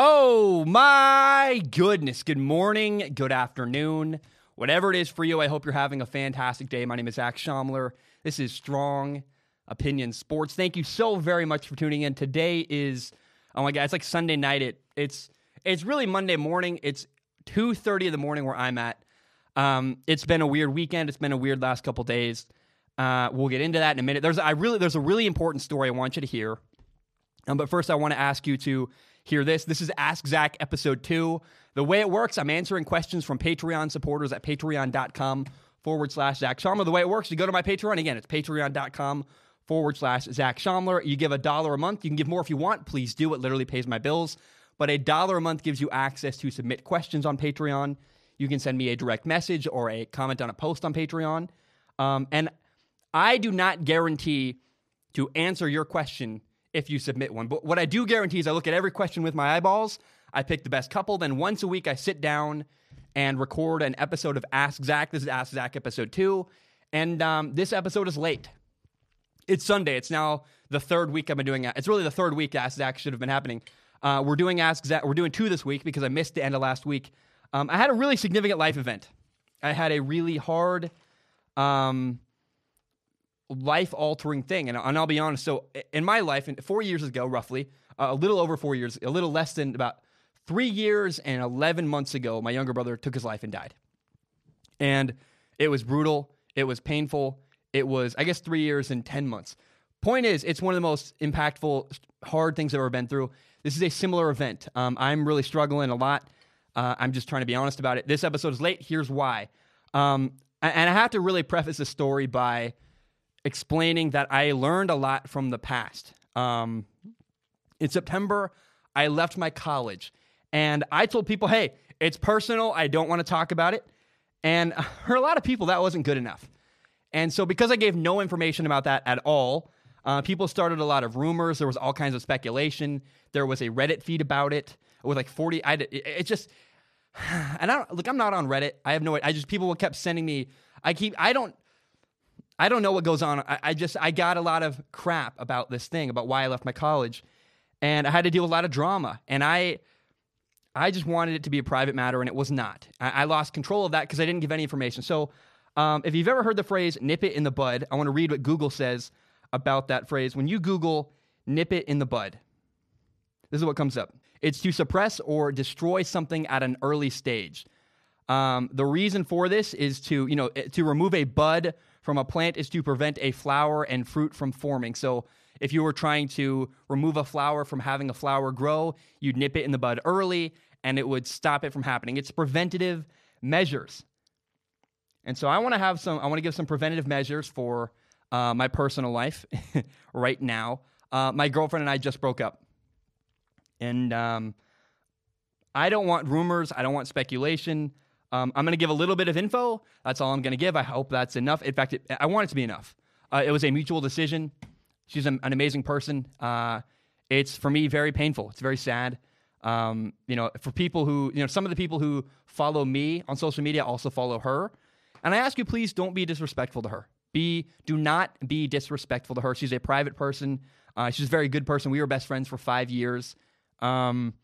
Oh my goodness. Good morning, good afternoon, whatever it is for you. I hope you're having a fantastic day. My name is Zach Schaumler. This is Strong Opinion Sports. Thank you so very much for tuning in. Today is oh my god, it's like Sunday night. It it's it's really Monday morning. It's 2:30 in the morning where I'm at. Um, it's been a weird weekend. It's been a weird last couple days. Uh, we'll get into that in a minute. There's I really there's a really important story I want you to hear. Um, but first, I want to ask you to hear this. This is Ask Zach episode two. The way it works, I'm answering questions from Patreon supporters at patreon.com forward slash Zach Schaumler. The way it works, you go to my Patreon. Again, it's patreon.com forward slash Zach Schaumler. You give a dollar a month. You can give more if you want. Please do. It literally pays my bills. But a dollar a month gives you access to submit questions on Patreon. You can send me a direct message or a comment on a post on Patreon. Um, and I do not guarantee to answer your question if you submit one. But what I do guarantee is I look at every question with my eyeballs. I pick the best couple. Then once a week, I sit down and record an episode of Ask Zach. This is Ask Zach episode two. And um, this episode is late. It's Sunday. It's now the third week I've been doing it. It's really the third week Ask Zach should have been happening. Uh, we're doing Ask Zach. We're doing two this week because I missed the end of last week. Um, I had a really significant life event. I had a really hard um, life altering thing. And, and, I'll be honest. So, in my life, four years ago, roughly, uh, a little over four years, a little less than about three years and 11 months ago, my younger brother took his life and died. And it was brutal. It was painful. It was, I guess, three years and 10 months. Point is, it's one of the most impactful, hard things I've ever been through. This is a similar event. Um, I'm really struggling a lot. Uh, I'm just trying to be honest about it. This episode is late. Here's why. Um, and I have to really preface the story by explaining that I learned a lot from the past. Um, in September, I left my college and I told people, hey, it's personal. I don't want to talk about it. And for a lot of people, that wasn't good enough. And so, because I gave no information about that at all, uh, people started a lot of rumors. There was all kinds of speculation. There was a Reddit feed about it with like 40. I, it, it just, and I don't, look, I'm not on Reddit. I have no, I just, people kept sending me, I keep, I don't, I don't know what goes on. I, I, just I got a lot of crap about this thing about why I left my college, and I had to deal with a lot of drama. And I I just wanted it to be a private matter, and it was not. I, I lost control of that because I didn't give any information. So, um, if you've ever heard the phrase "nip it in the bud," I want to read what Google says about that phrase. When you Google "nip it in the bud," this is what comes up. It's to suppress or destroy something at an early stage. Um, the reason for this is to, you know, to remove a bud from a plant is to prevent a flower and fruit from forming. So if you were trying to remove a flower from having a flower grow, you'd nip it in the bud early and it would stop it from happening. It's preventative measures. And so I want to have some, I want to give some preventative measures for uh, my personal life right now. Uh, my girlfriend and I just broke up. And um, I don't want rumors, I don't want speculation. Um, I'm going to give a little bit of info. That's all I'm going to give. I hope that's enough. In fact, it, I want it to be enough. Uh, it was a mutual decision. She's an, an amazing person. Uh, it's for me very painful. It's very sad. Um, you know, for people who, you know, some of the people who follow me on social media also follow her. And I ask you, please don't be disrespectful to her. Be, do not be disrespectful to her. She's a private person. Uh, she's a very good person. We were best friends for five years. Um,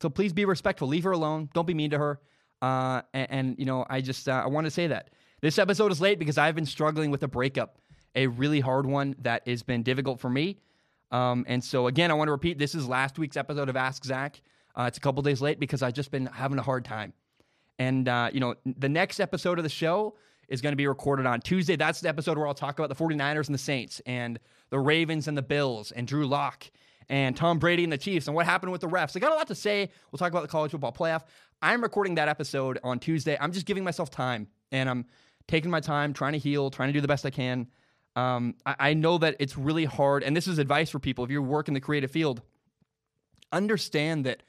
so please be respectful. Leave her alone. Don't be mean to her. Uh, and, and, you know, I just uh, I want to say that this episode is late because I've been struggling with a breakup, a really hard one that has been difficult for me. Um, and so again, I want to repeat: this is last week's episode of Ask Zach. Uh, it's a couple days late because I've just been having a hard time. And uh, you know, the next episode of the show is going to be recorded on Tuesday. That's the episode where I'll talk about the 49ers and the Saints and the Ravens and the Bills and Drew Lock and Tom Brady and the Chiefs and what happened with the refs. I got a lot to say. We'll talk about the college football playoff. I'm recording that episode on Tuesday. I'm just giving myself time and I'm taking my time, trying to heal, trying to do the best I can. Um, I, I know that it's really hard, and this is advice for people if you work in the creative field. Understand that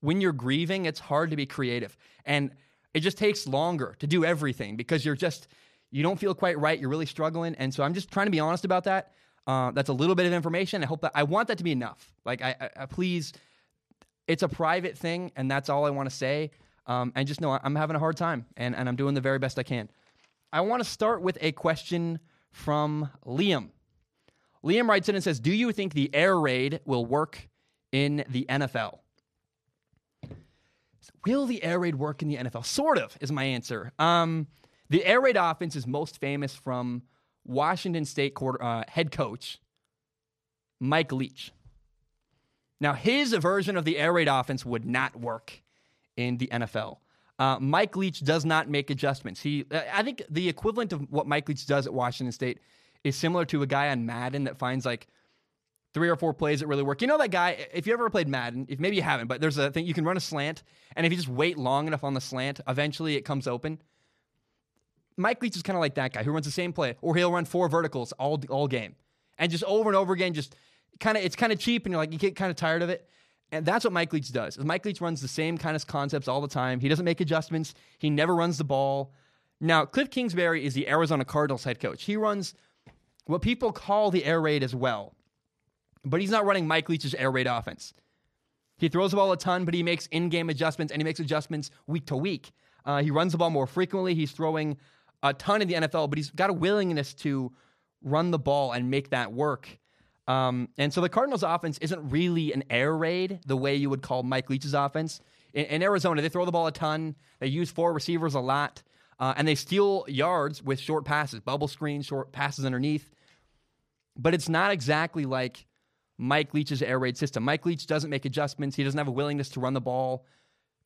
when you're grieving, it's hard to be creative. And it just takes longer to do everything because you're just, you don't feel quite right. You're really struggling. And so I'm just trying to be honest about that. Uh, that's a little bit of information. I hope that I want that to be enough. Like, I, I, I please, it's a private thing, and that's all I want to say. Um, and just know I'm having a hard time, and, and I'm doing the very best I can. I want to start with a question from Liam. Liam writes in and says, Do you think the air raid will work in the NFL? Will the air raid work in the NFL? Sort of is my answer. Um, the air raid offense is most famous from Washington State quarter, uh, head coach Mike Leach. Now, his version of the air raid offense would not work in the NFL. Uh, Mike Leach does not make adjustments. He, uh, I think, the equivalent of what Mike Leach does at Washington State is similar to a guy on Madden that finds like three or four plays that really work. You know that guy? If you ever played Madden, if maybe you haven't, but there's a thing you can run a slant, and if you just wait long enough on the slant, eventually it comes open. Mike Leach is kind of like that guy who runs the same play, or he'll run four verticals all all game, and just over and over again, just kind of it's kind of cheap, and you're like you get kind of tired of it. And that's what Mike Leach does. Mike Leach runs the same kind of concepts all the time. He doesn't make adjustments. He never runs the ball. Now, Cliff Kingsbury is the Arizona Cardinals head coach. He runs what people call the air raid as well, but he's not running Mike Leach's air raid offense. He throws the ball a ton, but he makes in-game adjustments and he makes adjustments week to week. Uh, he runs the ball more frequently. He's throwing a ton in the NFL, but he's got a willingness to run the ball and make that work. Um, and so the Cardinals' offense isn't really an air raid the way you would call Mike Leach's offense. In, in Arizona, they throw the ball a ton. They use four receivers a lot, uh, and they steal yards with short passes, bubble screens, short passes underneath. But it's not exactly like Mike Leach's air raid system. Mike Leach doesn't make adjustments. He doesn't have a willingness to run the ball.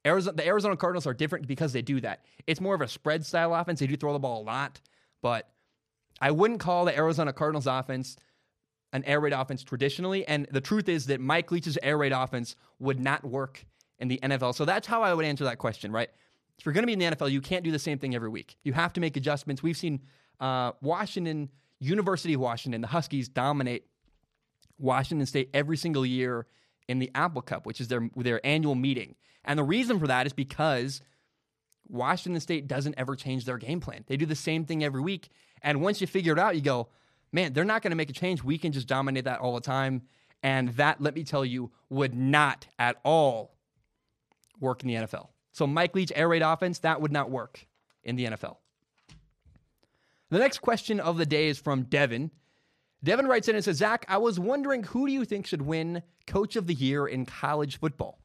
Arizona, the Arizona Cardinals are different because they do that. It's more of a spread style offense. They do throw the ball a lot, but I wouldn't call the Arizona Cardinals offense an air raid offense traditionally. And the truth is that Mike Leach's air raid offense would not work in the NFL. So that's how I would answer that question, right? If you're going to be in the NFL, you can't do the same thing every week. You have to make adjustments. We've seen uh, Washington, University of Washington, the Huskies dominate Washington State every single year in the Apple Cup, which is their their annual meeting. And the reason for that is because Washington State doesn't ever change their game plan. They do the same thing every week. And once you figure it out, you go, man, they're not going to make a change. We can just dominate that all the time. And that, let me tell you, would not at all work in the NFL. So Mike Leach air raid offense, that would not work in the NFL. The next question of the day is from Devin. Devin writes in and says, Zach, I was wondering who do you think should win Coach of the Year in college football?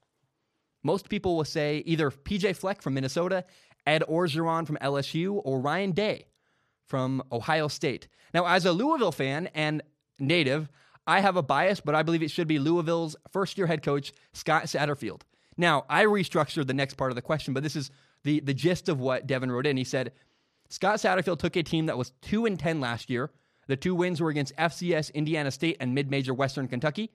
Most people will say either PJ Fleck from Minnesota, Ed Orgeron from LSU, or Ryan Day from Ohio State. Now, as a Louisville fan and native, I have a bias, but I believe it should be Louisville's first year head coach, Scott Satterfield. Now, I restructured the next part of the question, but this is the, the gist of what Devin wrote in. He said, Scott Satterfield took a team that was 2 and 10 last year. The two wins were against FCS, Indiana State, and mid major Western Kentucky.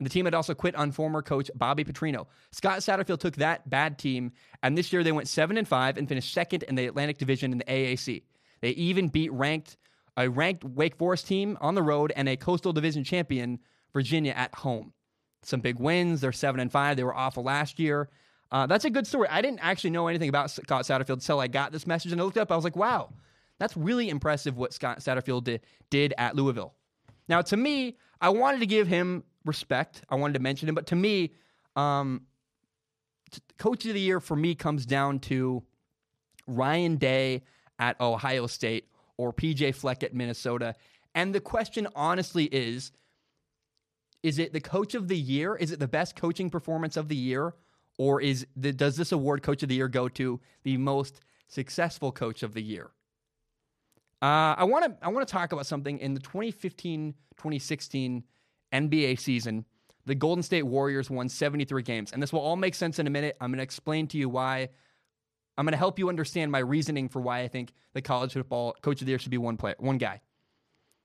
The team had also quit on former coach Bobby Petrino. Scott Satterfield took that bad team, and this year they went 7 and 5 and finished second in the Atlantic Division in the ACC. They even beat ranked a ranked Wake Forest team on the road and a Coastal Division champion Virginia at home. Some big wins. They're 7 and 5. They were awful last year. Uh, that's a good story. I didn't actually know anything about Scott Satterfield until I got this message and I looked up. I was like, wow, that's really impressive what Scott Satterfield did, did at Louisville. Now, to me, I wanted to give him respect. I wanted to mention him, but to me, um, coach of the year for me comes down to Ryan Day at Ohio State or PJ Fleck at Minnesota. And the question honestly is is it the coach of the year? Is it the best coaching performance of the year? Or is the, does this award coach of the year go to the most successful coach of the year? Uh, I want to I want to talk about something in the 2015-2016 NBA season. The Golden State Warriors won 73 games, and this will all make sense in a minute. I'm going to explain to you why. I'm going to help you understand my reasoning for why I think the college football coach of the year should be one player, one guy.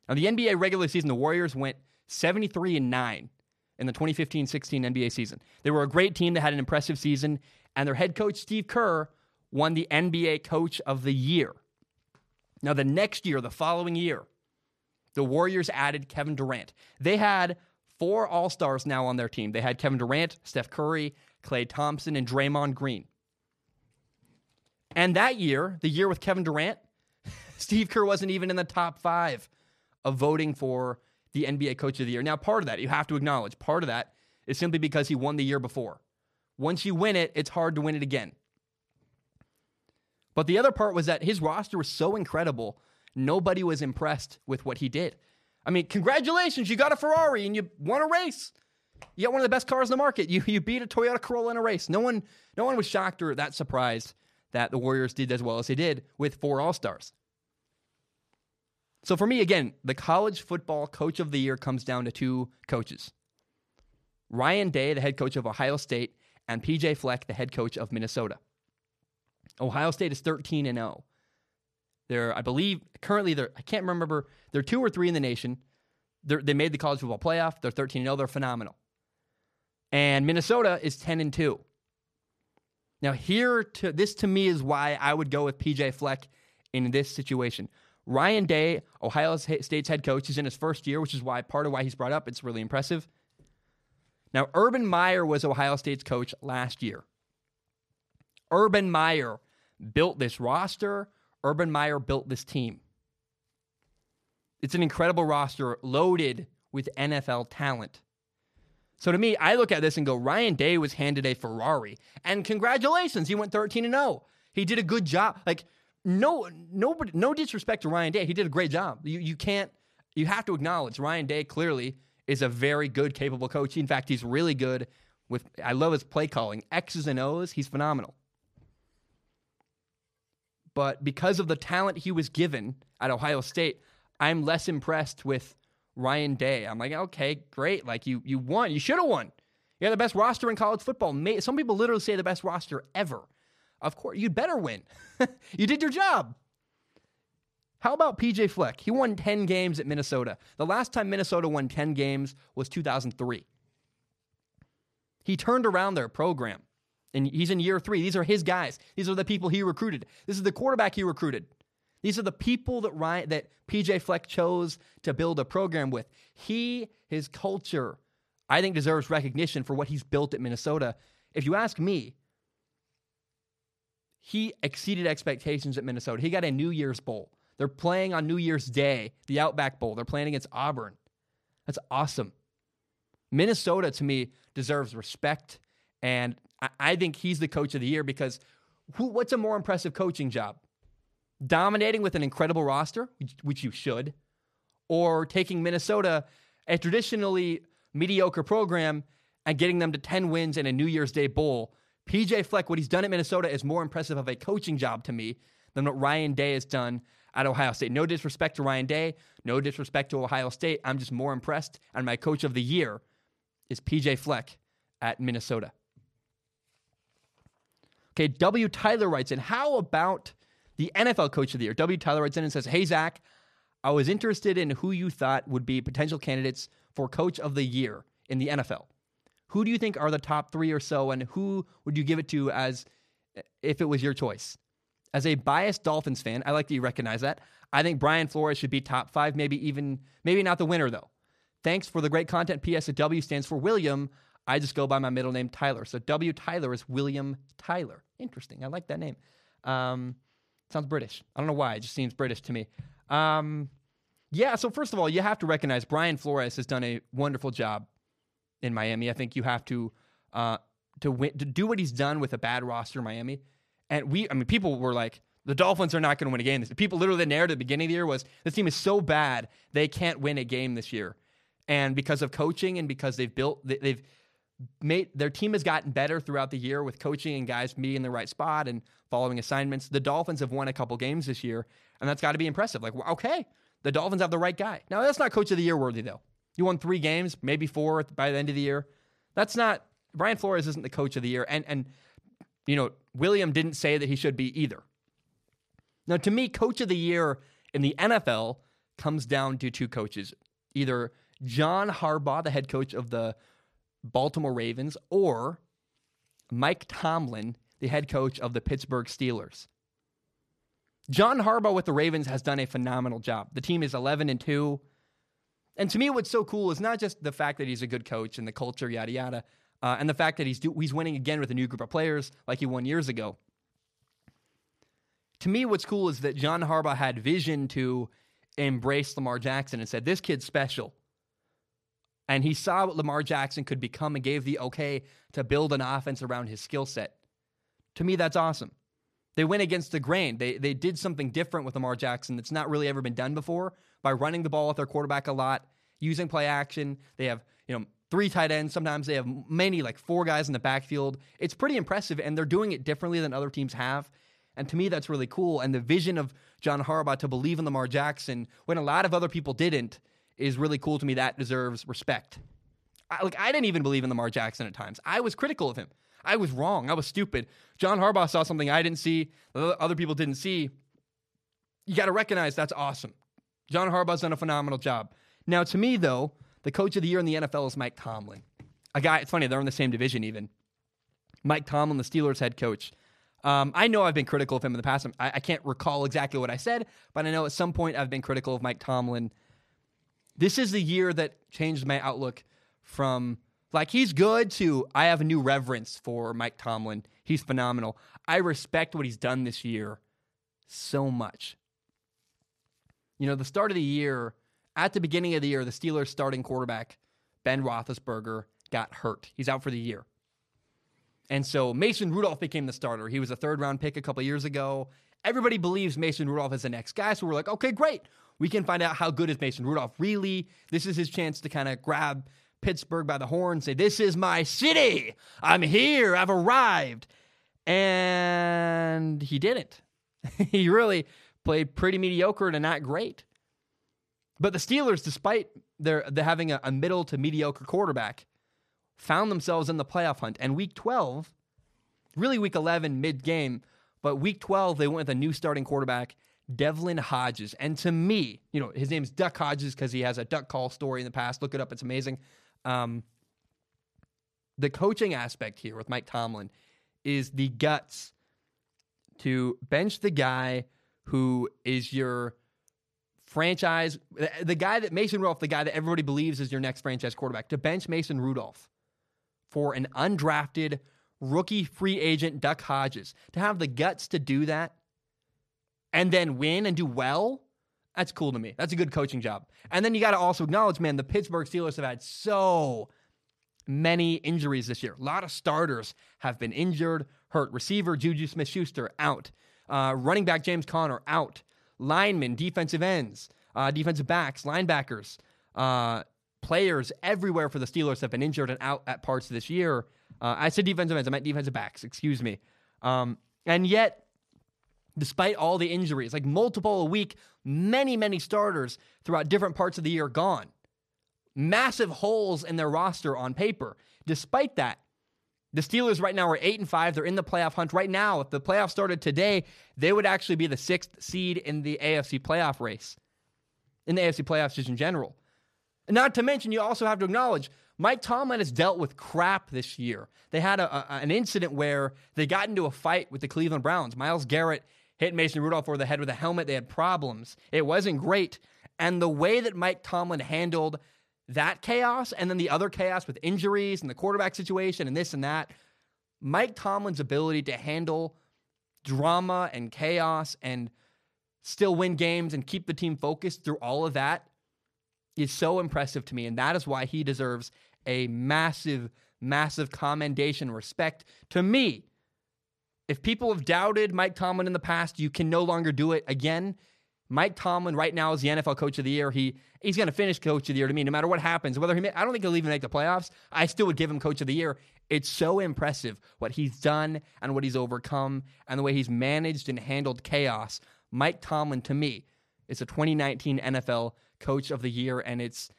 Now, the NBA regular season, the Warriors went 73 and 9 in the 2015 16 NBA season. They were a great team that had an impressive season, and their head coach, Steve Kerr, won the NBA Coach of the Year. Now, the next year, the following year, the Warriors added Kevin Durant. They had four All Stars now on their team. They had Kevin Durant, Steph Curry, Klay Thompson, and Draymond Green. And that year, the year with Kevin Durant, Steve Kerr wasn't even in the top five of voting for the NBA Coach of the Year. Now, part of that, you have to acknowledge, part of that is simply because he won the year before. Once you win it, it's hard to win it again. But the other part was that his roster was so incredible, nobody was impressed with what he did. I mean, congratulations, you got a Ferrari and you won a race. You got one of the best cars in the market. You you beat a Toyota Corolla in a race. No one no one was shocked or that surprised that the Warriors did as well as they did with four All Stars. So for me, again, the college football coach of the year comes down to two coaches. Ryan Day, the head coach of Ohio State, and PJ Fleck, the head coach of Minnesota. Ohio State is 13 and 0. They're, I believe, currently they're, I can't remember, they're two or three in the nation. They're, they made the college football playoff. They're 13 and 0. They're phenomenal. And Minnesota is 10 and 2. Now, here to this to me is why I would go with PJ Fleck in this situation. Ryan Day, Ohio State's head coach, is in his first year, which is why part of why he's brought up. It's really impressive. Now, Urban Meyer was Ohio State's coach last year. Urban Meyer built this roster. Urban Meyer built this team. It's an incredible roster loaded with NFL talent. So to me, I look at this and go, Ryan Day was handed a Ferrari. And congratulations, he went 13 and 0. He did a good job. Like no nobody no disrespect to Ryan Day. He did a great job. You you can't you have to acknowledge Ryan Day clearly is a very good, capable coach. In fact, he's really good with I love his play calling. X's and O's, he's phenomenal. But because of the talent he was given at Ohio State, I'm less impressed with Ryan Day. I'm like, okay, great. Like you you won. You should have won. You had the best roster in college football. Some people literally say the best roster ever. Of course, you'd better win. you did your job. How about PJ Fleck? He won 10 games at Minnesota. The last time Minnesota won 10 games was 2003. He turned around their program, and he's in year three. These are his guys. These are the people he recruited. This is the quarterback he recruited. These are the people that Ryan, that PJ Fleck chose to build a program with. He, his culture, I think deserves recognition for what he's built at Minnesota. If you ask me, he exceeded expectations at Minnesota. He got a New Year's Bowl. They're playing on New Year's Day, the Outback Bowl. They're playing against Auburn. That's awesome. Minnesota, to me, deserves respect. And I, think he's the coach of the year because who, what's a more impressive coaching job? Dominating with an incredible roster, which, which you should, or taking Minnesota, a traditionally mediocre program, and getting them to 10 wins in a New Year's Day Bowl PJ Fleck, what he's done at Minnesota is more impressive of a coaching job to me than what Ryan Day has done at Ohio State. No disrespect to Ryan Day, no disrespect to Ohio State. I'm just more impressed. And my coach of the year is PJ Fleck at Minnesota. Okay, W. Tyler writes in, How about the NFL coach of the year? W. Tyler writes in and says, Hey, Zach, I was interested in who you thought would be potential candidates for coach of the year in the NFL. Who do you think are the top three or so, and who would you give it to as if it was your choice? As a biased Dolphins fan, I like that you recognize that. I think Brian Flores should be top five, maybe even, maybe not the winner though. Thanks for the great content. P.S. W stands for William. I just go by my middle name, Tyler. So W. Tyler is William Tyler. Interesting. I like that name. Um, sounds British. I don't know why. It just seems British to me. Um, yeah, so first of all, you have to recognize Brian Flores has done a wonderful job in Miami. I think you have to uh, to win to do what he's done with a bad roster in Miami. And we, I mean, people were like, the Dolphins are not going to win a game. This people literally the narrative at the beginning of the year was this team is so bad they can't win a game this year. And because of coaching and because they've built, they've made their team has gotten better throughout the year with coaching and guys being in the right spot and following assignments. The Dolphins have won a couple games this year, and that's got to be impressive. Like, okay, the Dolphins have the right guy. Now that's not coach of the year worthy though. You won three games, maybe four by the end of the year. That's not Brian Flores isn't the coach of the year, and and you know William didn't say that he should be either. Now, to me, coach of the year in the NFL comes down to two coaches: either John Harbaugh, the head coach of the Baltimore Ravens, or Mike Tomlin, the head coach of the Pittsburgh Steelers. John Harbaugh with the Ravens has done a phenomenal job. The team is 11 and 2. And to me, what's so cool is not just the fact that he's a good coach and the culture, yada yada, uh, and the fact that he's do- he's winning again with a new group of players like he won years ago. To me, what's cool is that John Harbaugh had vision to embrace Lamar Jackson and said, "This kid's special." And he saw what Lamar Jackson could become and gave the okay to build an offense around his skill set. To me, that's awesome. They went against the grain. They they did something different with Lamar Jackson that's not really ever been done before by running the ball with their quarterback a lot, using play action. They have, you know, three tight ends. Sometimes they have many, like four guys in the backfield. It's pretty impressive, and they're doing it differently than other teams have. And to me, that's really cool. And the vision of John Harbaugh to believe in Lamar Jackson when a lot of other people didn't is really cool to me. That deserves respect. I, like I didn't even believe in Lamar Jackson at times. I was critical of him. I was wrong. I was stupid. John Harbaugh saw something I didn't see, other people didn't see. You got to recognize that's awesome. John Harbaugh's done a phenomenal job. Now, to me, though, the coach of the year in the NFL is Mike Tomlin. A guy, it's funny, they're in the same division even. Mike Tomlin, the Steelers head coach. Um, I know I've been critical of him in the past. I, I, can't recall exactly what I said, but I know at some point I've been critical of Mike Tomlin. This is the year that changed my outlook from like he's good to I have a new reverence for Mike Tomlin. He's phenomenal. I respect what he's done this year so much. You know, the start of the year, at the beginning of the year, the Steelers starting quarterback, Ben Roethlisberger, got hurt. He's out for the year. And so Mason Rudolph became the starter. He was a third round pick a couple years ago. Everybody believes Mason Rudolph is the next guy. So we're like, okay, great. We can find out how good is Mason Rudolph really. This is his chance to kind of grab Pittsburgh by the horn, say, This is my city. I'm here. I've arrived. And he didn't. he really played pretty mediocre to not great. But the Steelers, despite their, their having a, a middle to mediocre quarterback, found themselves in the playoff hunt. And week 12, really week 11, mid game, but week 12, they went with a new starting quarterback, Devlin Hodges. And to me, you know, his name's Duck Hodges because he has a duck call story in the past. Look it up, it's amazing. Um, the coaching aspect here with Mike Tomlin is the guts to bench the guy who is your franchise, the guy that Mason Rudolph, the guy that everybody believes is your next franchise quarterback, to bench Mason Rudolph for an undrafted rookie free agent Duck Hodges, to have the guts to do that and then win and do well that's cool to me. That's a good coaching job. And then you got to also acknowledge, man, the Pittsburgh Steelers have had so many injuries this year. A lot of starters have been injured, hurt. Receiver Juju Smith Schuster out. Uh, running back James Conner out. Linemen, defensive ends, uh, defensive backs, linebackers, uh, players everywhere for the Steelers have been injured and out at parts this year. Uh, I said defensive ends, I meant defensive backs, excuse me. Um, and yet, despite all the injuries, like multiple a week, many, many starters throughout different parts of the year gone. Massive holes in their roster on paper. Despite that, the Steelers right now are 8 and 5. They're in the playoff hunt right now. If the playoffs started today, they would actually be the sixth seed in the AFC playoff race, in the AFC playoffs just in general. And not to mention, you also have to acknowledge Mike Tomlin has dealt with crap this year. They had a, a, an incident where they got into a fight with the Cleveland Browns. Myles Garrett hit Mason Rudolph over the head with a helmet. They had problems. It wasn't great. And the way that Mike Tomlin handled that chaos and then the other chaos with injuries and the quarterback situation and this and that, Mike Tomlin's ability to handle drama and chaos and still win games and keep the team focused through all of that is so impressive to me. And that is why he deserves a massive, massive commendation, respect to me if people have doubted Mike Tomlin in the past, you can no longer do it again. Mike Tomlin right now is the NFL Coach of the Year. He he's going to finish Coach of the Year to me, no matter what happens. Whether he, may, I don't think he'll even make the playoffs. I still would give him Coach of the Year. It's so impressive what he's done and what he's overcome and the way he's managed and handled chaos. Mike Tomlin, to me, is a 2019 NFL Coach of the Year, and it's,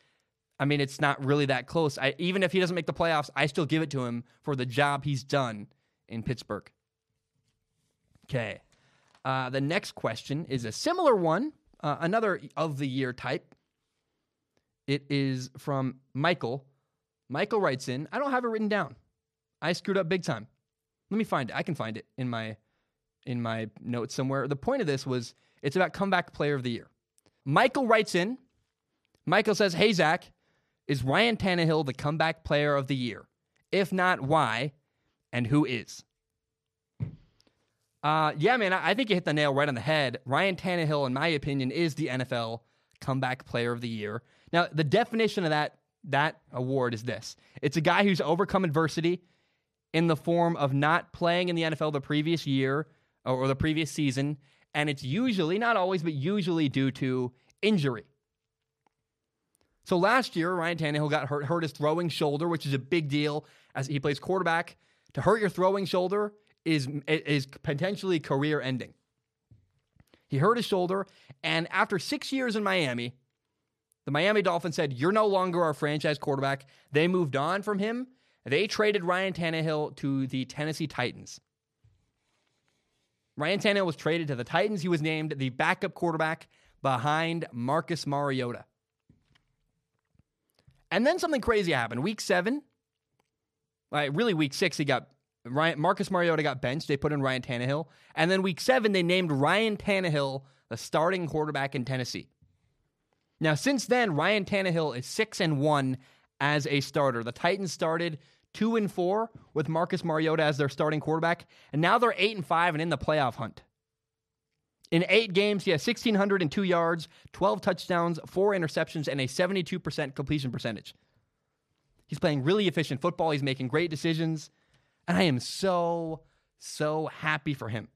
I mean, it's not really that close. I, even if he doesn't make the playoffs, I still give it to him for the job he's done in Pittsburgh. Okay. Uh, the next question is a similar one, uh, another of the year type. It is from Michael. Michael writes in, I don't have it written down. I screwed up big time. Let me find it. I can find it in my in my notes somewhere. The point of this was it's about comeback player of the year. Michael writes in. Michael says, Hey Zach, is Ryan Tannehill the comeback player of the year? If not, why? And who is? Uh, yeah, man, I think you hit the nail right on the head. Ryan Tannehill, in my opinion, is the NFL comeback player of the year. Now, the definition of that that award is this: it's a guy who's overcome adversity in the form of not playing in the NFL the previous year or the previous season, and it's usually not always, but usually due to injury. So last year, Ryan Tannehill got hurt, hurt his throwing shoulder, which is a big deal as he plays quarterback. To hurt your throwing shoulder is is potentially career ending. He hurt his shoulder, and after six years in Miami, the Miami Dolphins said, You're no longer our franchise quarterback. They moved on from him. They traded Ryan Tannehill to the Tennessee Titans. Ryan Tannehill was traded to the Titans. He was named the backup quarterback behind Marcus Mariota. And then something crazy happened. Week seven, like really week six, he got Ryan, Marcus Mariota got benched. They put in Ryan Tannehill. And then week seven, they named Ryan Tannehill the starting quarterback in Tennessee. Now, since then, Ryan Tannehill is six and one as a starter. The Titans started two and four with Marcus Mariota as their starting quarterback, and now they're eight and five and in the playoff hunt. In eight games, he has 1,602 yards, 12 touchdowns, four interceptions, and a 72% completion percentage. He's playing really efficient football. He's making great decisions. And I am so, so happy for him.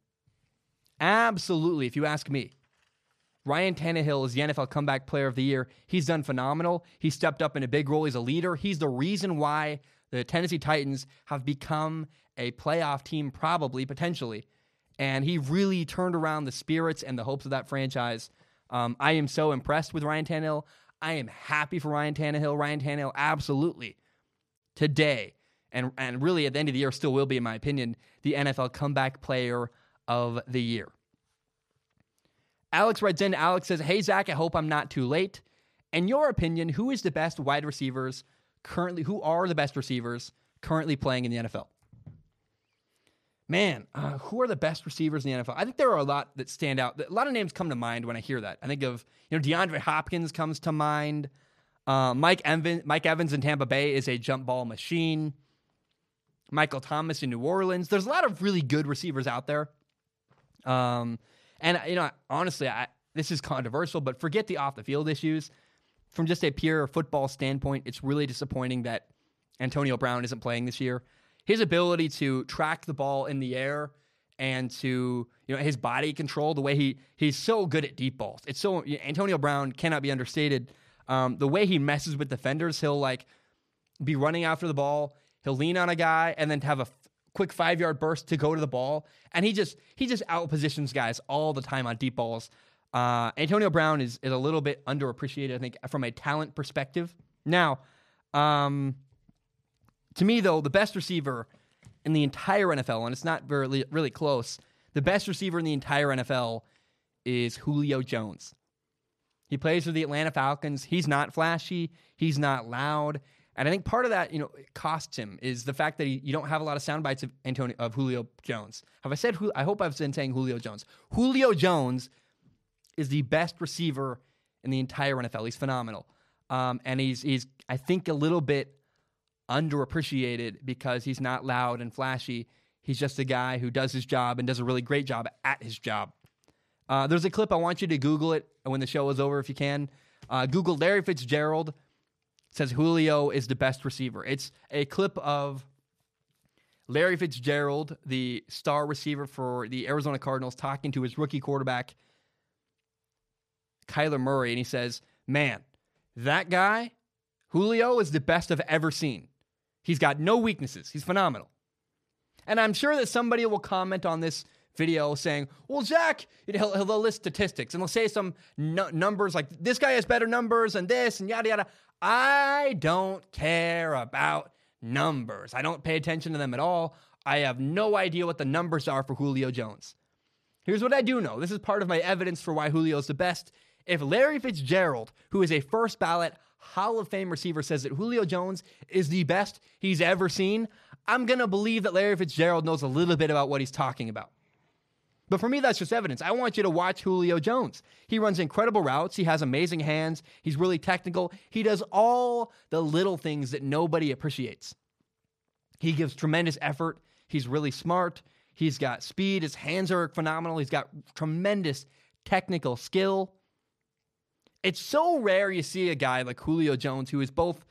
Absolutely, if you ask me. Ryan Tannehill is the NFL Comeback Player of the Year. He's done phenomenal. He stepped up in a big role. He's a leader. He's the reason why the Tennessee Titans have become a playoff team, probably, potentially. And he really turned around the spirits and the hopes of that franchise. Um, I am so impressed with Ryan Tannehill. I am happy for Ryan Tannehill. Ryan Tannehill, absolutely, today, and, and really at the end of the year, still will be, in my opinion, the NFL Comeback Player of the Year. Alex writes in. Alex says, Hey, Zach, I hope I'm not too late. In your opinion, who is the best wide receivers currently? Who are the best receivers currently playing in the NFL? Man, uh, who are the best receivers in the NFL? I think there are a lot that stand out. A lot of names come to mind when I hear that. I think of, you know, DeAndre Hopkins comes to mind. Uh, Mike, Evans, Mike Evans in Tampa Bay is a jump ball machine. Michael Thomas in New Orleans. There's a lot of really good receivers out there. Um, and you know, honestly, I, this is controversial, but forget the off the field issues. From just a pure football standpoint, it's really disappointing that Antonio Brown isn't playing this year. His ability to track the ball in the air and to you know his body control, the way he he's so good at deep balls. It's so Antonio Brown cannot be understated. Um, the way he messes with defenders, he'll like be running after the ball. He'll lean on a guy and then have a quick five yard burst to go to the ball, and he just he just out positions guys all the time on deep balls. Uh, Antonio Brown is is a little bit underappreciated, I think, from a talent perspective. Now, um, to me though, the best receiver in the entire NFL, and it's not very really close. The best receiver in the entire NFL is Julio Jones. He plays for the Atlanta Falcons. He's not flashy. He's not loud. And I think part of that, you know, costs him is the fact that he, you don't have a lot of sound bites of Antonio of Julio Jones. Have I said? Who? I hope I've been saying Julio Jones. Julio Jones is the best receiver in the entire NFL. He's phenomenal, um, and he's he's I think a little bit underappreciated because he's not loud and flashy. He's just a guy who does his job and does a really great job at his job. Uh, there's a clip I want you to Google it when the show is over if you can. Uh, Google Larry Fitzgerald says Julio is the best receiver. It's a clip of Larry Fitzgerald, the star receiver for the Arizona Cardinals, talking to his rookie quarterback, Kyler Murray, and he says, Man, that guy, Julio, is the best I've ever seen. He's got no weaknesses. He's phenomenal. And I'm sure that somebody will comment on this video saying, "Well, Zach, he'll, he'll list statistics and he'll say some numbers like this guy has better numbers and this and yada yada." I don't care about numbers. I don't pay attention to them at all. I have no idea what the numbers are for Julio Jones. Here's what I do know. This is part of my evidence for why Julio is the best. If Larry Fitzgerald, who is a first ballot Hall of Fame receiver, says that Julio Jones is the best he's ever seen, I'm going to believe that Larry Fitzgerald knows a little bit about what he's talking about. But for me, that's just evidence. I want you to watch Julio Jones. He runs incredible routes. He has amazing hands. He's really technical. He does all the little things that nobody appreciates. He gives tremendous effort. He's really smart. He's got speed. His hands are phenomenal. He's got tremendous technical skill. It's so rare you see a guy like Julio Jones who is both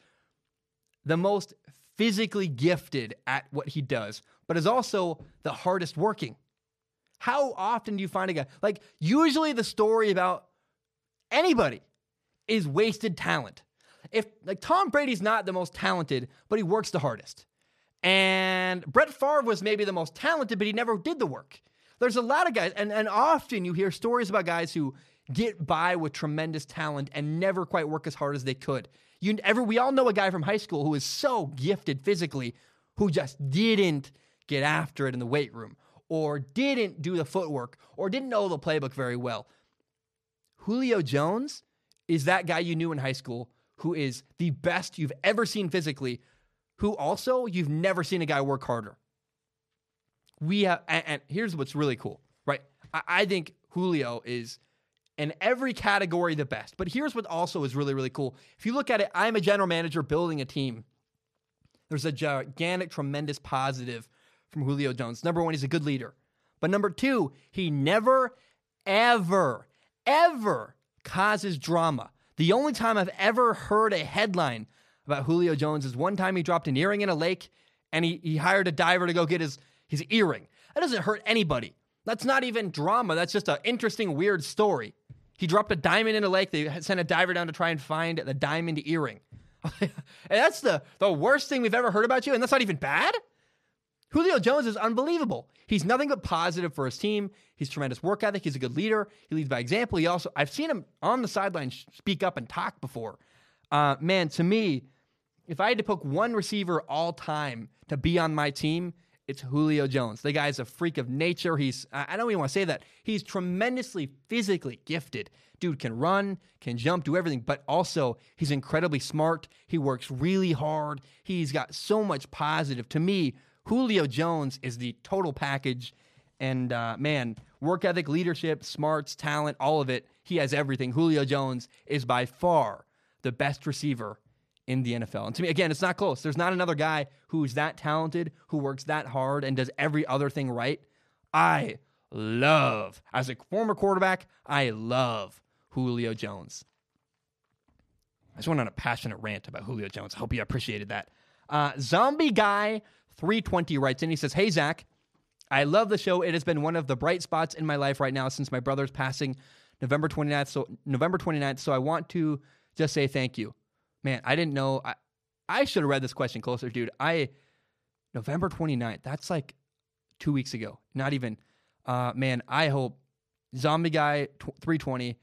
the most physically gifted at what he does, but is also the hardest working. How often do you find a guy? Like, usually the story about anybody is wasted talent. if like Tom Brady's not the most talented, but he works the hardest. And Brett Favre was maybe the most talented, but he never did the work. There's a lot of guys, and, and often you hear stories about guys who get by with tremendous talent and never quite work as hard as they could. You ever we all know a guy from high school who is so gifted physically who just didn't get after it in the weight room or didn't do the footwork or didn't know the playbook very well. Julio Jones is that guy you knew in high school who is the best you've ever seen physically, who also you've never seen a guy work harder. We have, and, and here's what's really cool, right? I, I think Julio is in every category the best. But here's what also is really, really cool. If you look at it, I'm a general manager building a team. There's a gigantic, tremendous positive from Julio Jones. Number one, he's a good leader. But number two, he never, ever, ever causes drama. The only time I've ever heard a headline about Julio Jones is one time he dropped an earring in a lake and he, he hired a diver to go get his, his earring. That doesn't hurt anybody. That's not even drama. That's just an interesting, weird story. He dropped a diamond in a lake. They sent a diver down to try and find the diamond earring. and that's the, the worst thing we've ever heard about you, and that's not even bad? Julio Jones is unbelievable. He's nothing but positive for his team. He's tremendous work ethic. He's a good leader. He leads by example. He also, I've seen him on the sideline speak up and talk before. Uh, man, to me, if I had to pick one receiver all time to be on my team, it's Julio Jones. The guy's a freak of nature. He's, I don't even want to say that. He's tremendously physically gifted. Dude can run, can jump, do everything, but also he's incredibly smart. He works really hard. He's got so much positive. To me, Julio Jones is the total package. And uh, man, work ethic, leadership, smarts, talent, all of it. He has everything. Julio Jones is by far the best receiver in the NFL. And to me, again, it's not close. There's not another guy who's that talented, who works that hard, and does every other thing right. I love, as a former quarterback, I love Julio Jones. I just went on a passionate rant about Julio Jones. I hope you appreciated that. Uh, Zombie Guy 320 writes in. He says, Hey, Zach, I love the show. It has been one of the bright spots in my life right now since my brother's passing November 29th. So, November 29th. So, I want to just say thank you. Man, I didn't know. I, I should have read this question closer, dude. I, November 29th, that's like two weeks ago. Not even. Uh, man, I hope Zombie Guy 320.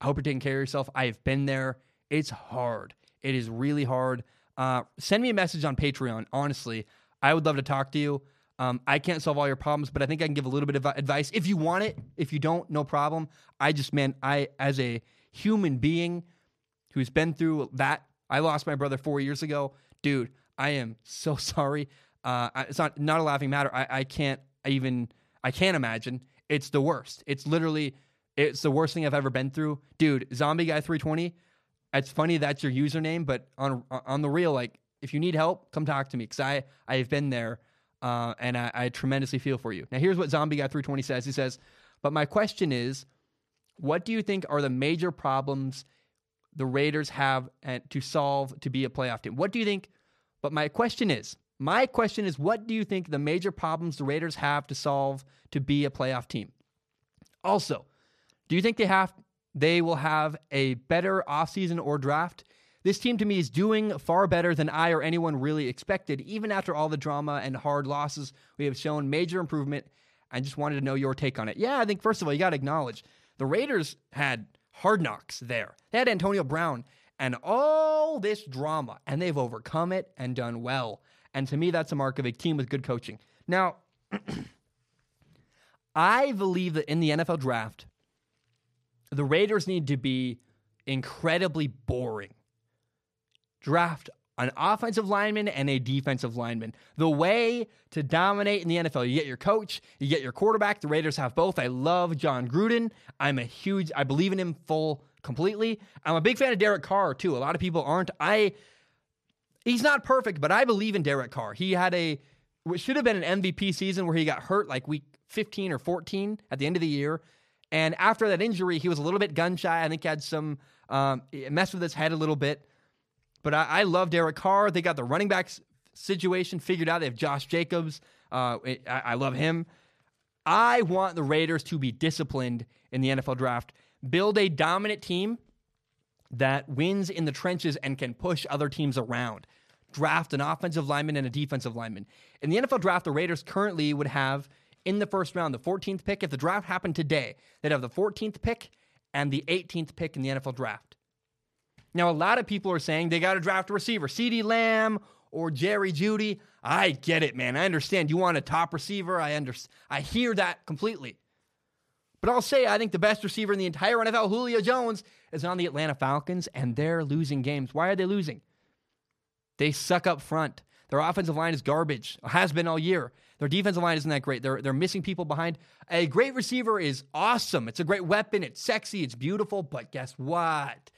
I hope you're taking care of yourself. I have been there. It's hard. It is really hard. Uh, send me a message on Patreon. Honestly, I would love to talk to you. Um, I can't solve all your problems, but I think I can give a little bit of advice if you want it. If you don't, no problem. I just, man, I, as a human being who's been through that, I lost my brother four years ago. Dude, I am so sorry. Uh, it's not not a laughing matter. I, I can't even I can't imagine. It's the worst. It's literally it's the worst thing I've ever been through. Dude, Zombie Guy 320. It's funny that's your username, but on on the real, like if you need help, come talk to me because I I have been there, uh, and I, I tremendously feel for you. Now here's what Zombie Guy 320 says. He says, "But my question is, what do you think are the major problems the Raiders have to solve to be a playoff team? What do you think?" But my question is, my question is, what do you think the major problems the Raiders have to solve to be a playoff team? Also, do you think they have they will have a better offseason or draft? This team to me is doing far better than I or anyone really expected, even after all the drama and hard losses. We have shown major improvement. I just wanted to know your take on it. Yeah, I think first of all, you got to acknowledge the Raiders had hard knocks there. They had Antonio Brown and all this drama, and they've overcome it and done well. And to me, that's a mark of a team with good coaching. Now, I believe that in the NFL draft, the Raiders need to be incredibly boring draft an offensive lineman and a defensive lineman. The way to dominate in the NFL, you get your coach, you get your quarterback. The Raiders have both. I love Jon Gruden. I'm a huge, I believe in him full completely. I'm a big fan of Derek Carr too. A lot of people aren't. I, he's not perfect, but I believe in Derek Carr. He had a, what should have been an MVP season where he got hurt like week 15 or 14 at the end of the year. And after that injury, he was a little bit gun shy. I think he had some, um, messed with his head a little bit. But I, I love Derek Carr. They got the running backs situation figured out. They have Josh Jacobs. Uh, I, I love him. I want the Raiders to be disciplined in the NFL draft, build a dominant team, that wins in the trenches and can push other teams around. Draft an offensive lineman and a defensive lineman. In the NFL draft, the Raiders currently would have in the first round the 14th pick. If the draft happened today, they'd have the 14th pick and the 18th pick in the NFL draft. Now, a lot of people are saying they got to draft a receiver, CeeDee Lamb or Jerry Jeudy. I get it, man. I understand. You want a top receiver. I understand. I hear that completely. But I'll say I think the best receiver in the entire NFL, Julio Jones, is on the Atlanta Falcons, and they're losing games. Why are they losing? They suck up front. Their offensive line is garbage, has been all year. Their defensive line isn't that great. They're, they're missing people behind. A great receiver is awesome. It's a great weapon. It's sexy. It's beautiful. But guess what?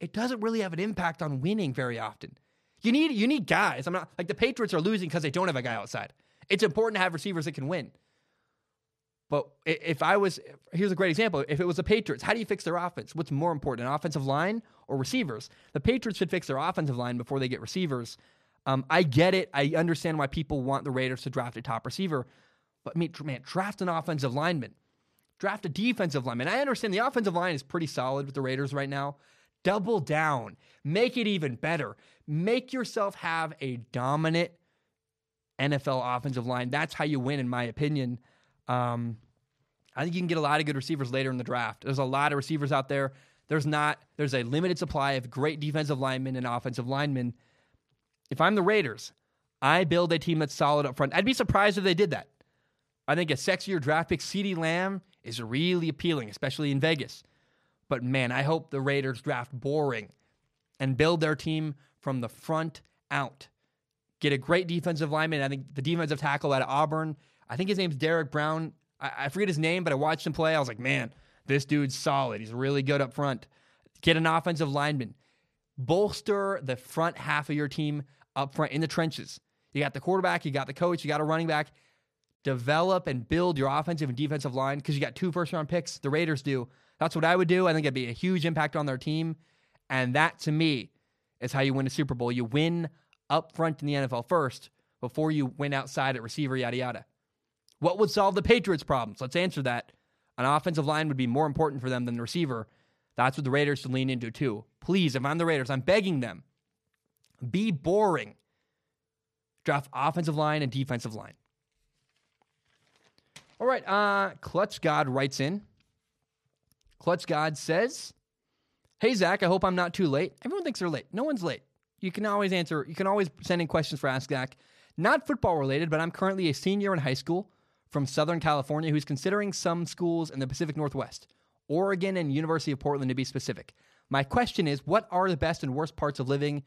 It doesn't really have an impact on winning very often. You need you need guys. I'm not like the Patriots are losing because they don't have a guy outside. It's important to have receivers that can win. But if I was, here's a great example. If it was the Patriots, how do you fix their offense? What's more important, an offensive line or receivers? The Patriots should fix their offensive line before they get receivers. Um, I get it. I understand why people want the Raiders to draft a top receiver. But man, draft an offensive lineman, draft a defensive lineman. I understand the offensive line is pretty solid with the Raiders right now. Double down, make it even better. Make yourself have a dominant NFL offensive line. That's how you win, in my opinion. Um, I think you can get a lot of good receivers later in the draft. There's a lot of receivers out there. There's not. There's a limited supply of great defensive linemen and offensive linemen. If I'm the Raiders, I build a team that's solid up front. I'd be surprised if they did that. I think a sexier draft pick, CeeDee Lamb, is really appealing, especially in Vegas. But man, I hope the Raiders draft boring and build their team from the front out. Get a great defensive lineman. I think the defensive tackle of Auburn I think his name's Derrick Brown. I, I forget his name, but I watched him play. I was like, man, this dude's solid. He's really good up front. Get an offensive lineman. Bolster the front half of your team up front in the trenches. You got the quarterback, you got the coach, you got a running back. Develop and build your offensive and defensive line because you got two first round picks. The Raiders do. That's what I would do. I think it'd be a huge impact on their team. And that to me is how you win a Super Bowl. You win up front in the NFL first before you win outside at receiver, yada, yada. What would solve the Patriots' problems? Let's answer that. An offensive line would be more important for them than the receiver. That's what the Raiders should lean into too. Please, if I'm the Raiders, I'm begging them. Be boring. Draft offensive line and defensive line. All right, uh, Clutch God writes in. Clutch God says, Hey Zach, I hope I'm not too late. Everyone thinks they're late. No one's late. You can always answer, you can always send in questions for Ask Zach. Not football related, but I'm currently a senior in high school from Southern California who's considering some schools in the Pacific Northwest, Oregon and University of Portland to be specific. My question is what are the best and worst parts of living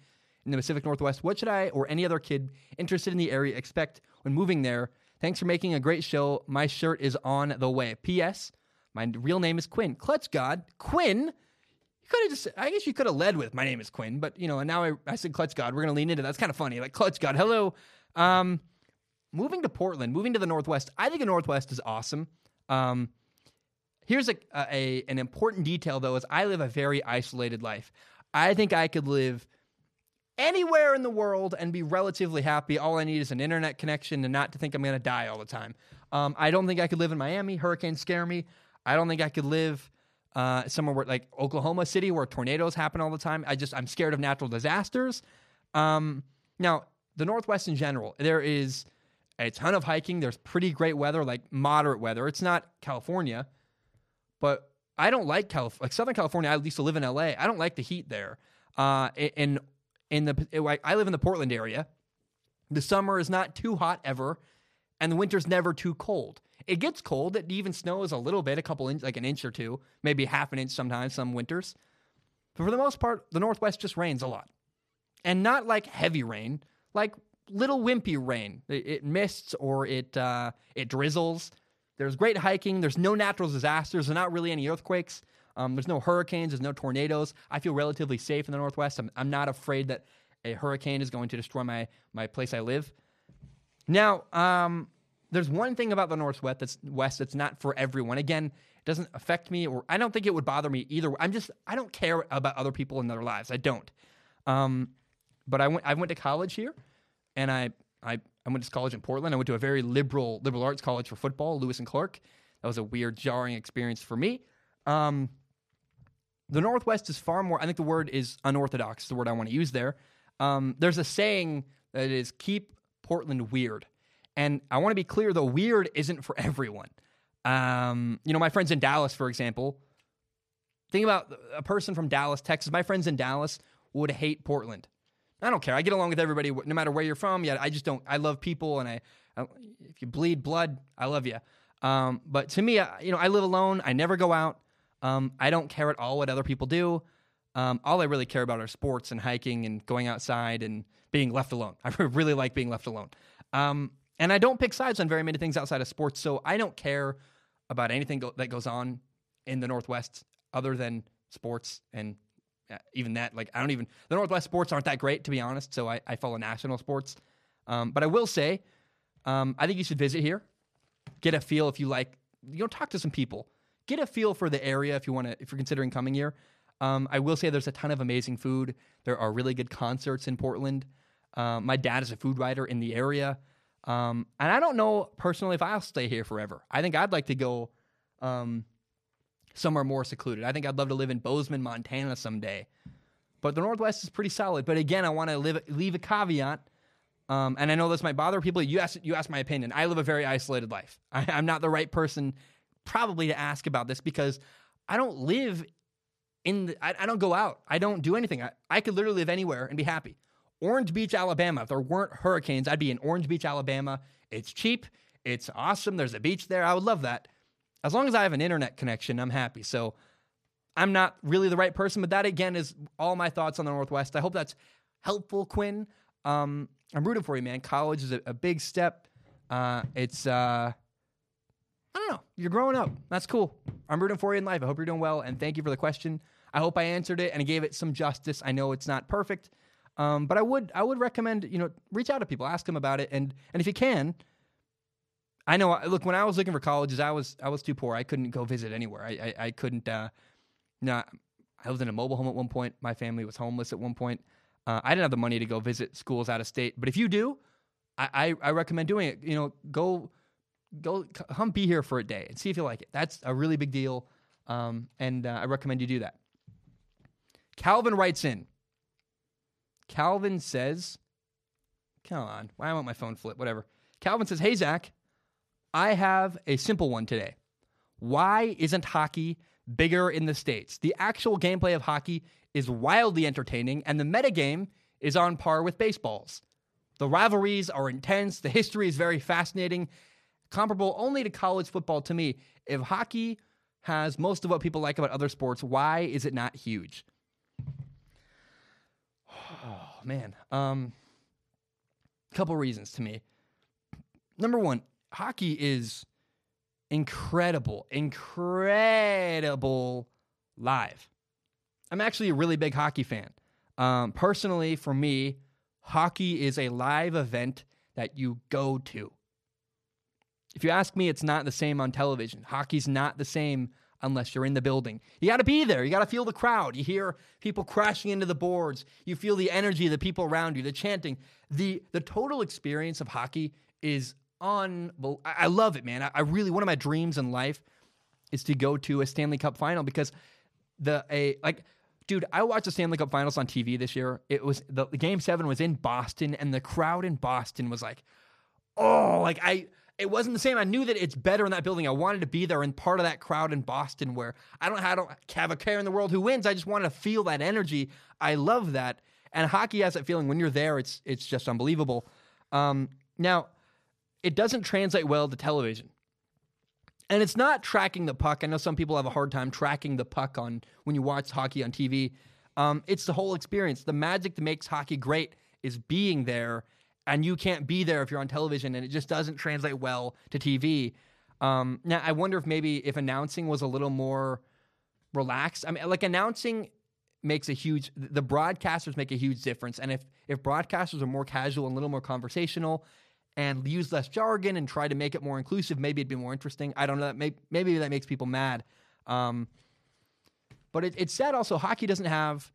in the Pacific Northwest? What should I or any other kid interested in the area expect when moving there? Thanks for making a great show. My shirt is on the way. P.S. My real name is Quinn. Clutch God. Quinn? You could have just, I guess you could have led with, my name is Quinn, but, you know, and now I, I said Clutch God. We're going to lean into that. That's kind of funny. Like, Clutch God. Hello. Um, moving to Portland, moving to the Northwest, I think the Northwest is awesome. Um, here's a, a, an important detail though: is I live a very isolated life. I think I could live anywhere in the world and be relatively happy. All I need is an internet connection and not to think I'm going to die all the time. Um, I don't think I could live in Miami. Hurricanes scare me. I don't think I could live uh, somewhere where, like Oklahoma City, where tornadoes happen all the time. I just I'm scared of natural disasters. Um, now, the Northwest in general, there is a ton of hiking. There's pretty great weather, like moderate weather. It's not California, but I don't like California. Like Southern California, I used to live in LA. I don't like the heat there. Uh, in in the I live in the Portland area. The summer is not too hot ever, and the winter's never too cold. It gets cold. It even snows a little bit, a couple inch, like an inch or two, maybe half an inch sometimes. Some winters, but for the most part, the Northwest just rains a lot, and not like heavy rain, like little wimpy rain. It, it mists or it uh, it drizzles. There's great hiking. There's no natural disasters. There's not really any earthquakes. Um, there's no hurricanes. There's no tornadoes. I feel relatively safe in the Northwest. I'm, I'm not afraid that a hurricane is going to destroy my my place I live. Now, um, there's one thing about the Northwest that's West that's not for everyone. Again, it doesn't affect me, or I don't think it would bother me either. I'm just I don't care about other people in their lives. I don't. Um, but I went I went to college here and I, I, I went to college in Portland. I went to a very liberal liberal arts college for football, Lewis and Clark. That was a weird, jarring experience for me. Um, the Northwest is far more. I think the word is unorthodox. The word I want to use there. Um, there's a saying that is keep Portland weird, and I want to be clear though, weird isn't for everyone. Um, you know, my friends in Dallas, for example. Think about a person from Dallas, Texas. My friends in Dallas would hate Portland. I don't care. I get along with everybody, no matter where you're from. Yeah, I just don't. I love people, and I, I if you bleed blood, I love you. Um, but to me, I, you know, I live alone. I never go out. Um, I don't care at all what other people do. Um, all I really care about are sports and hiking and going outside and being left alone. I really like being left alone. Um, and I don't pick sides on very many things outside of sports, so I don't care about anything go- that goes on in the Northwest other than sports and uh, even that. Like I don't even the Northwest sports aren't that great to be honest. So I, I follow national sports, um, but I will say um, I think you should visit here, get a feel if you like. You know, talk to some people, get a feel for the area if you want to if you're considering coming here. Um, I will say there's a ton of amazing food. There are really good concerts in Portland. Um, my dad is a food writer in the area. Um, and I don't know personally if I'll stay here forever. I think I'd like to go um, somewhere more secluded. I think I'd love to live in Bozeman, Montana someday. But the Northwest is pretty solid. But again, I want to live, leave a caveat. Um, and I know this might bother people. You asked, you asked my opinion. I live a very isolated life. I, I'm not the right person probably to ask about this because I don't live in the, I, I, don't go out. I don't do anything. I, I could literally live anywhere and be happy. Orange Beach, Alabama. If there weren't hurricanes, I'd be in Orange Beach, Alabama. It's cheap. It's awesome. There's a beach there. I would love that. As long as I have an internet connection, I'm happy. So I'm not really the right person, but that again is all my thoughts on the Northwest. I hope that's helpful, Quinn. Um, I'm rooting for you, man. College is a, a big step. Uh, it's uh, I don't know. You're growing up. That's cool. I'm rooting for you in life. I hope you're doing well, and thank you for the question. I hope I answered it and I gave it some justice. I know it's not perfect, um, but I would I would recommend you know reach out to people, ask them about it, and and if you can, I know. Look, when I was looking for colleges, I was I was too poor. I couldn't go visit anywhere. I I, I couldn't. Uh. I lived in a mobile home at one point. My family was homeless at one point. Uh, I didn't have the money to go visit schools out of state. But if you do, I, I, I recommend doing it. You know, go go come be here for a day and see if you like it. That's a really big deal, um, and uh, I recommend you do that. Calvin writes in. Calvin says, "Come on, why won't my phone flip? Whatever." Calvin says, "Hey Zach, I have a simple one today. Why isn't hockey bigger in the states? The actual gameplay of hockey is wildly entertaining, and the metagame is on par with baseball's." The rivalries are intense. The history is very fascinating comparable only to college football to me. If hockey has most of what people like about other sports, why is it not huge? Oh man, um, couple reasons to me. Number one, hockey is incredible, incredible live. I'm actually a really big hockey fan. Um, personally, for me, hockey is a live event that you go to. If you ask me, it's not the same on television. Hockey's not the same unless you're in the building. You got to be there. You got to feel the crowd. You hear people crashing into the boards. You feel the energy of the people around you, the chanting. The the total experience of hockey is unbelievable. I love it, man. I, I really one of my dreams in life is to go to a Stanley Cup final because the a like dude, I watched the Stanley Cup Finals on TV this year. It was the, the, game seven was in Boston, and the crowd in Boston was like, oh, like I it wasn't the same. I knew that it's better in that building. I wanted to be there and part of that crowd in Boston where I don't, I don't have a care in the world who wins. I just wanted to feel that energy. I love that. And hockey has that feeling when you're there, it's it's just unbelievable. Um, now, it doesn't translate well to television. And it's not tracking the puck. I know some people have a hard time tracking the puck on when you watch hockey on TV. Um, it's the whole experience. The magic that makes hockey great is being there and you can't be there if you're on television, and it just doesn't translate well to TV. Um, now, I wonder if maybe if announcing was a little more relaxed. I mean, like announcing makes a huge. The broadcasters make a huge difference, and if if broadcasters are more casual and a little more conversational, and use less jargon and try to make it more inclusive, maybe it'd be more interesting. I don't know. Maybe, maybe that makes people mad. Um, but it, it's sad also. Hockey doesn't have.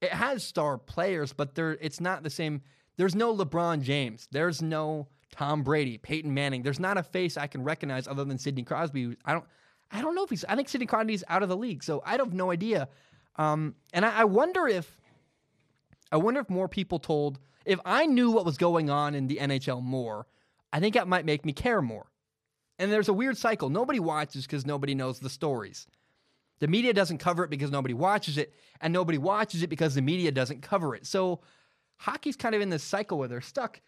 It has star players, but they're it's not the same there's no LeBron James. There's no Tom Brady, Peyton Manning. There's not a face I can recognize other than Sidney Crosby. I don't I don't know if he's I think Sidney Crosby's out of the league, so I don't have no idea. Um, and I, I wonder if I wonder if more people told if I knew what was going on in the NHL more, I think that might make me care more. And there's a weird cycle. Nobody watches because nobody knows the stories. The media doesn't cover it because nobody watches it, and nobody watches it because the media doesn't cover it. So hockey's kind of in this cycle where they're stuck.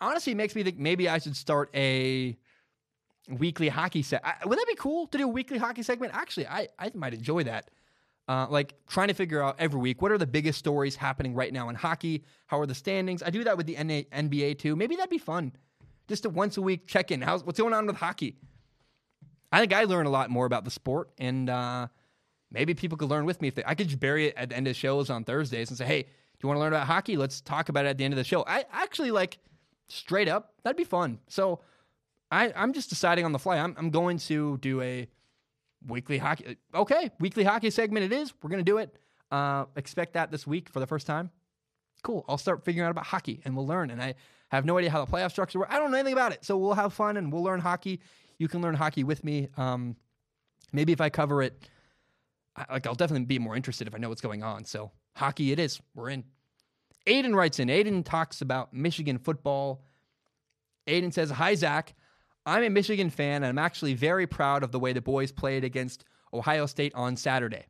Honestly, it makes me think maybe I should start a weekly hockey set. Would that be cool to do a weekly hockey segment? Actually, I, I might enjoy that. Uh, like trying to figure out every week what are the biggest stories happening right now in hockey? How are the standings? I do that with the NBA too. Maybe that'd be fun. Just a once a week check in. How's what's going on with hockey? I think I learn a lot more about the sport, and uh, maybe people could learn with me. If they, I could just bury it at the end of shows on Thursdays and say, "Hey, you want to learn about hockey? Let's talk about it at the end of the show." I actually like straight up. That'd be fun. So I, I'm just deciding on the fly. I'm, I'm going to do a weekly hockey. Okay, weekly hockey segment it is. We're going to do it. Uh, expect that this week for the first time. Cool. I'll start figuring out about hockey and we'll learn. And I have no idea how the playoff structure works. I don't know anything about it. So we'll have fun and we'll learn hockey. You can learn hockey with me. Um, maybe if I cover it, I, like I'll definitely be more interested if I know what's going on. So hockey it is. We're in. Aiden writes in. Aiden talks about Michigan football. Aiden says, Hi, Zach. I'm a Michigan fan, and I'm actually very proud of the way the boys played against Ohio State on Saturday.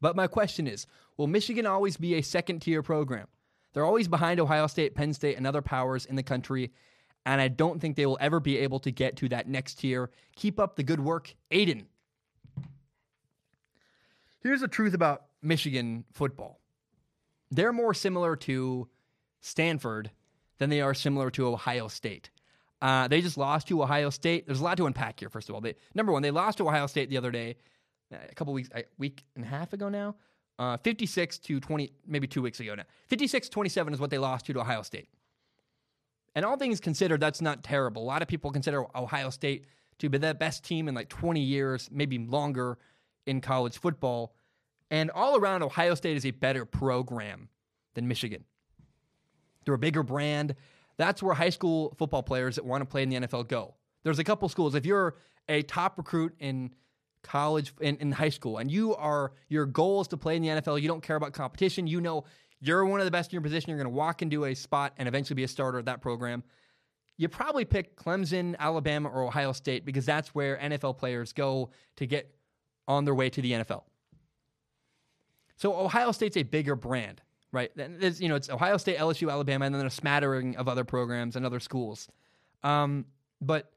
But my question is will Michigan always be a second tier program? They're always behind Ohio State, Penn State, and other powers in the country, and I don't think they will ever be able to get to that next tier. Keep up the good work, Aiden. Here's the truth about Michigan football they're more similar to Stanford than they are similar to Ohio State. Uh, they just lost to Ohio State. There's a lot to unpack here. First of all, they, number one, they lost to Ohio State the other day, uh, a couple weeks, a week and a half ago now. Uh, 56 to 20, maybe two weeks ago now. 56 27 is what they lost to, to Ohio State. And all things considered, that's not terrible. A lot of people consider Ohio State to be the best team in like 20 years, maybe longer in college football. And all around, Ohio State is a better program than Michigan. They're a bigger brand. That's where high school football players that want to play in the NFL go. There's a couple schools. If you're a top recruit in college in, in high school and you are your goal is to play in the NFL, you don't care about competition, you know you're one of the best in your position, you're going to walk into a spot and eventually be a starter at that program. You probably pick Clemson, Alabama, or Ohio State because that's where NFL players go to get on their way to the NFL. So Ohio State's a bigger brand right? There's, you know, it's Ohio State, LSU, Alabama, and then a smattering of other programs and other schools. Um, but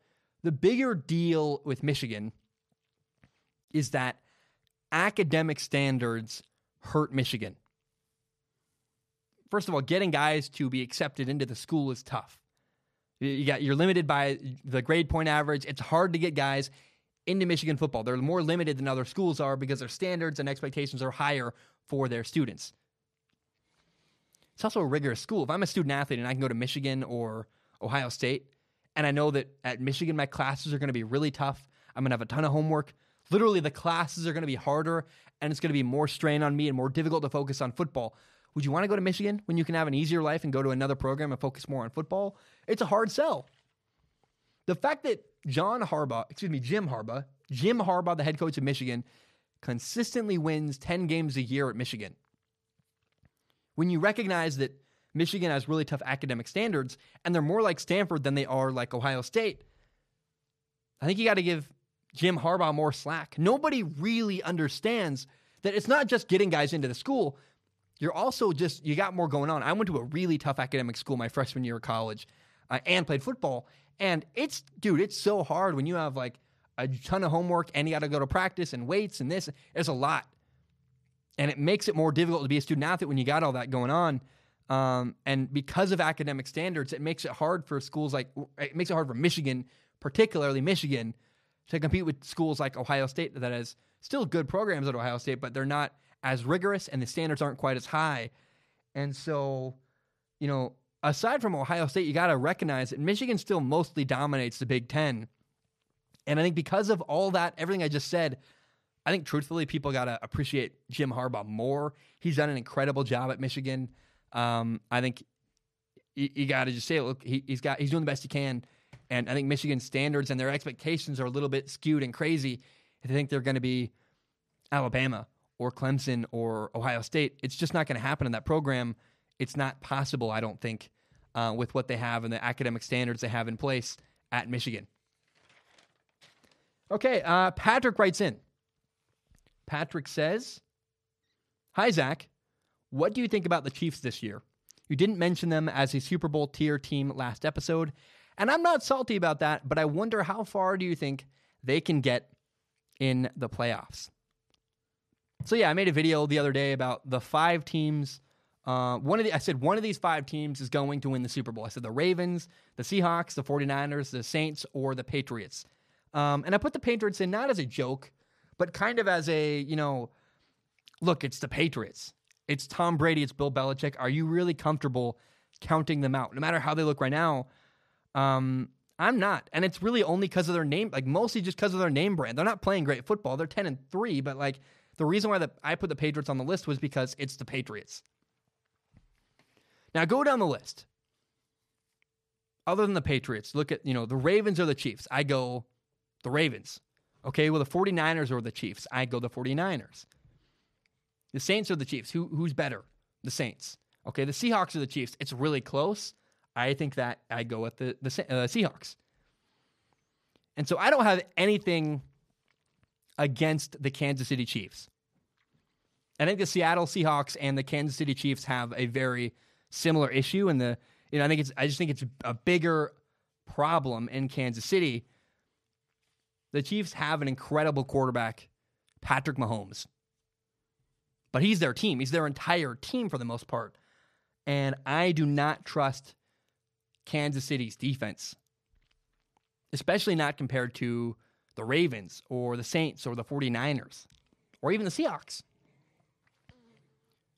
the bigger deal with Michigan is that academic standards hurt Michigan. First of all, getting guys to be accepted into the school is tough. You got you're limited by the grade point average. It's hard to get guys into Michigan football. They're more limited than other schools are because their standards and expectations are higher for their students. It's also a rigorous school. If I'm a student athlete and I can go to Michigan or Ohio State, and I know that at Michigan my classes are going to be really tough, I'm going to have a ton of homework. Literally, the classes are going to be harder, and it's going to be more strain on me and more difficult to focus on football. Would you want to go to Michigan when you can have an easier life and go to another program and focus more on football? It's a hard sell. The fact that John Harbaugh, excuse me, Jim Harbaugh, Jim Harbaugh, the head coach of Michigan, consistently wins 10 games a year at Michigan when you recognize that Michigan has really tough academic standards and they're more like Stanford than they are like Ohio State, I think you got to give Jim Harbaugh more slack. Nobody really understands that it's not just getting guys into the school. You're also just, you got more going on. I went to a really tough academic school my freshman year of college uh, and played football. And it's, dude, it's so hard when you have like a ton of homework and you got to go to practice and weights and this. It's a lot and it makes it more difficult to be a student athlete when you got all that going on. Um, and because of academic standards, it makes it hard for schools like it makes it hard for Michigan, particularly Michigan, to compete with schools like Ohio State that has still good programs at Ohio State, but they're not as rigorous and the standards aren't quite as high. And so, you know, aside from Ohio State, you got to recognize that Michigan still mostly dominates the Big Ten. And I think because of all that, everything I just said, I think truthfully, people got to appreciate Jim Harbaugh more. He's done an incredible job at Michigan. Um, I think you, you got to just say, look, he, has got he's doing the best he can, and I think Michigan's standards and their expectations are a little bit skewed and crazy. If they think they're going to be Alabama or Clemson or Ohio State. It's just not going to happen in that program. It's not possible, I don't think, uh, with what they have and the academic standards they have in place at Michigan. Okay, uh, Patrick writes in. Patrick says, Hi, Zach. What do you think about the Chiefs this year? You didn't mention them as a Super Bowl tier team last episode, and I'm not salty about that, but I wonder how far do you think they can get in the playoffs? So yeah, I made a video the other day about the five teams. Uh, one of the I said one of these five teams is going to win the Super Bowl. I said the Ravens, the Seahawks, the 49ers, the Saints, or the Patriots. Um, and I put the Patriots in not as a joke, but kind of as a, you know, look, it's the Patriots. It's Tom Brady, it's Bill Belichick. Are you really comfortable counting them out? No matter how they look right now, um, I'm not. And it's really only because of their name, like mostly just because of their name brand. They're not playing great football. They're 10 and 3, but like the reason why the, I put the Patriots on the list was because it's the Patriots. Now go down the list. Other than the Patriots, look at, you know, the Ravens or the Chiefs. I go the Ravens. Okay, well, the 49ers or the Chiefs. I go the 49ers. The Saints or the Chiefs. Who, who's better? The Saints. Okay, the Seahawks or the Chiefs. It's really close. I think that I go with the, the uh, Seahawks. And so I don't have anything against the Kansas City Chiefs. I think the Seattle Seahawks and the Kansas City Chiefs have a very similar issue. And the you know I think it's I just think it's a bigger problem in Kansas City the Chiefs have an incredible quarterback, Patrick Mahomes. But he's their team. He's their entire team for the most part. And I do not trust Kansas City's defense, especially not compared to the Ravens or the Saints or the 49ers or even the Seahawks.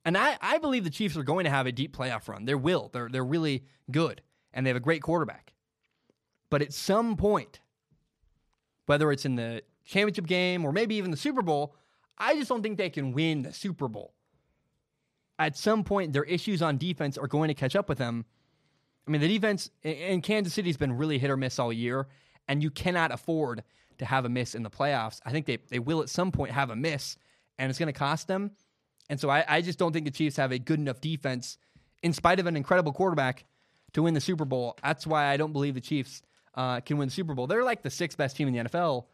And I, I believe the Chiefs are going to have a deep playoff run. They will. They're, they're really good, and they have a great quarterback. But at some point, whether it's in the championship game or maybe even the Super Bowl, I just don't think they can win the Super Bowl. At some point, their issues on defense are going to catch up with them. I mean, the defense in Kansas City has been really hit or miss all year, and you cannot afford to have a miss in the playoffs. I think they, they will at some point have a miss, and it's going to cost them. And so I, I just don't think the Chiefs have a good enough defense, in spite of an incredible quarterback, to win the Super Bowl. That's why I don't believe the Chiefs uh, can win the Super Bowl. They're like the sixth best team in the NFL,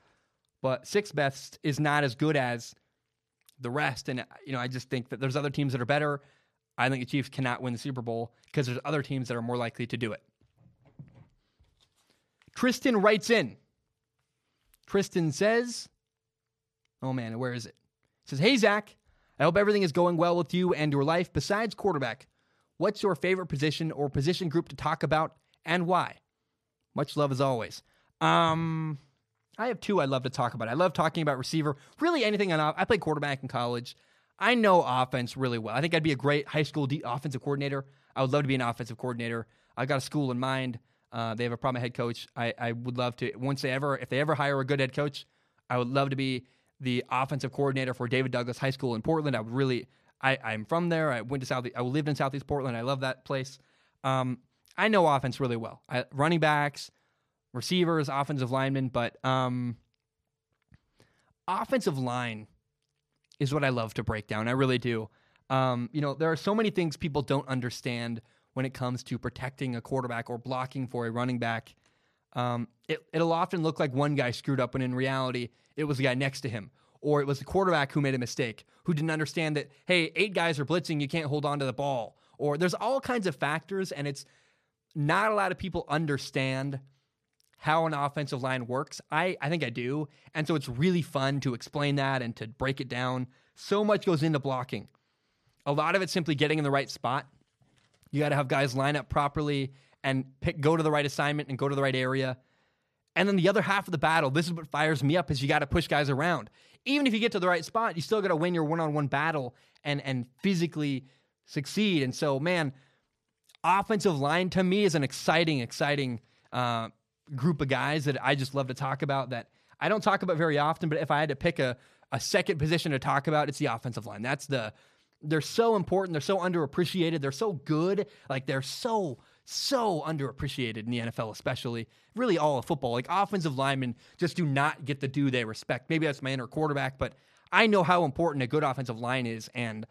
but sixth best is not as good as the rest. And you know, I just think that there's other teams that are better. I think the Chiefs cannot win the Super Bowl because there's other teams that are more likely to do it. Tristan writes in. Tristan says, "Oh man, where is it?" says, "Hey Zach, I hope everything is going well with you and your life. Besides quarterback, what's your favorite position or position group to talk about, and why?" Much love as always. Um, I have two I love to talk about. I love talking about receiver. Really, anything on. I played quarterback in college. I know offense really well. I think I'd be a great high school de- offensive coordinator. I would love to be an offensive coordinator. I've got a school in mind. Uh, they have a problem head coach. I, I would love to once they ever if they ever hire a good head coach, I would love to be the offensive coordinator for David Douglas High School in Portland. I really. I, I'm from there. I went to South. I lived in Southeast Portland. I love that place. Um, I know offense really well. I, running backs, receivers, offensive linemen, but um, offensive line is what I love to break down. I really do. Um, you know, there are so many things people don't understand when it comes to protecting a quarterback or blocking for a running back. Um, it, it'll often look like one guy screwed up when in reality it was the guy next to him or it was the quarterback who made a mistake, who didn't understand that, hey, eight guys are blitzing, you can't hold on to the ball. Or there's all kinds of factors, and it's not a lot of people understand how an offensive line works. I, I think I do. And so it's really fun to explain that and to break it down. So much goes into blocking. A lot of it's simply getting in the right spot. You got to have guys line up properly and pick, go to the right assignment and go to the right area. And then the other half of the battle, this is what fires me up, is you got to push guys around. Even if you get to the right spot, you still got to win your one-on-one battle and and physically succeed. And so, man, offensive line to me is an exciting, exciting uh, group of guys that I just love to talk about that I don't talk about very often, but if I had to pick a, a second position to talk about, it's the offensive line. That's the they're so important, they're so underappreciated, they're so good, like they're so so underappreciated in the NFL, especially really all of football. Like offensive linemen just do not get the due they respect. Maybe that's my inner quarterback, but I know how important a good offensive line is, and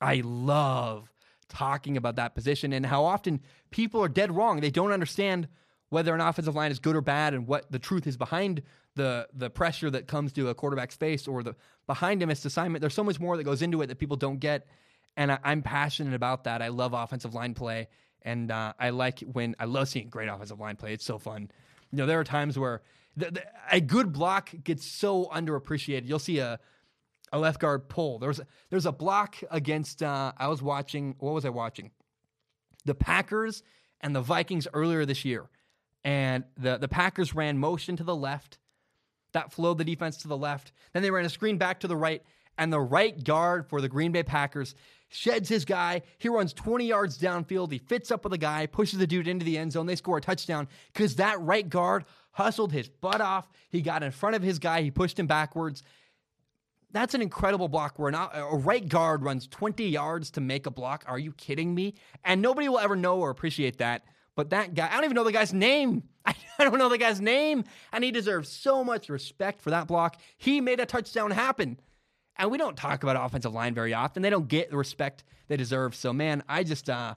I love talking about that position and how often people are dead wrong. They don't understand whether an offensive line is good or bad and what the truth is behind the the pressure that comes to a quarterback's face or the behind him its assignment. There's so much more that goes into it that people don't get, and I, am passionate about that. I love offensive line play, and uh, I like when I love seeing great offensive line play. It's so fun. You know, there are times where the, the, a good block gets so underappreciated. You'll see a a left guard pull. There's there's a block against. Uh, I was watching. What was I watching? The Packers and the Vikings earlier this year, and the the Packers ran motion to the left, that flowed the defense to the left. Then they ran a screen back to the right, and the right guard for the Green Bay Packers sheds his guy. He runs 20 yards downfield. He fits up with a guy, pushes the dude into the end zone. They score a touchdown because that right guard hustled his butt off. He got in front of his guy. He pushed him backwards. That's an incredible block where a right guard runs 20 yards to make a block. Are you kidding me? And nobody will ever know or appreciate that. But that guy, I don't even know the guy's name. I don't know the guy's name. And he deserves so much respect for that block. He made a touchdown happen. And we don't talk about offensive line very often. They don't get the respect they deserve. So, man, I just, uh,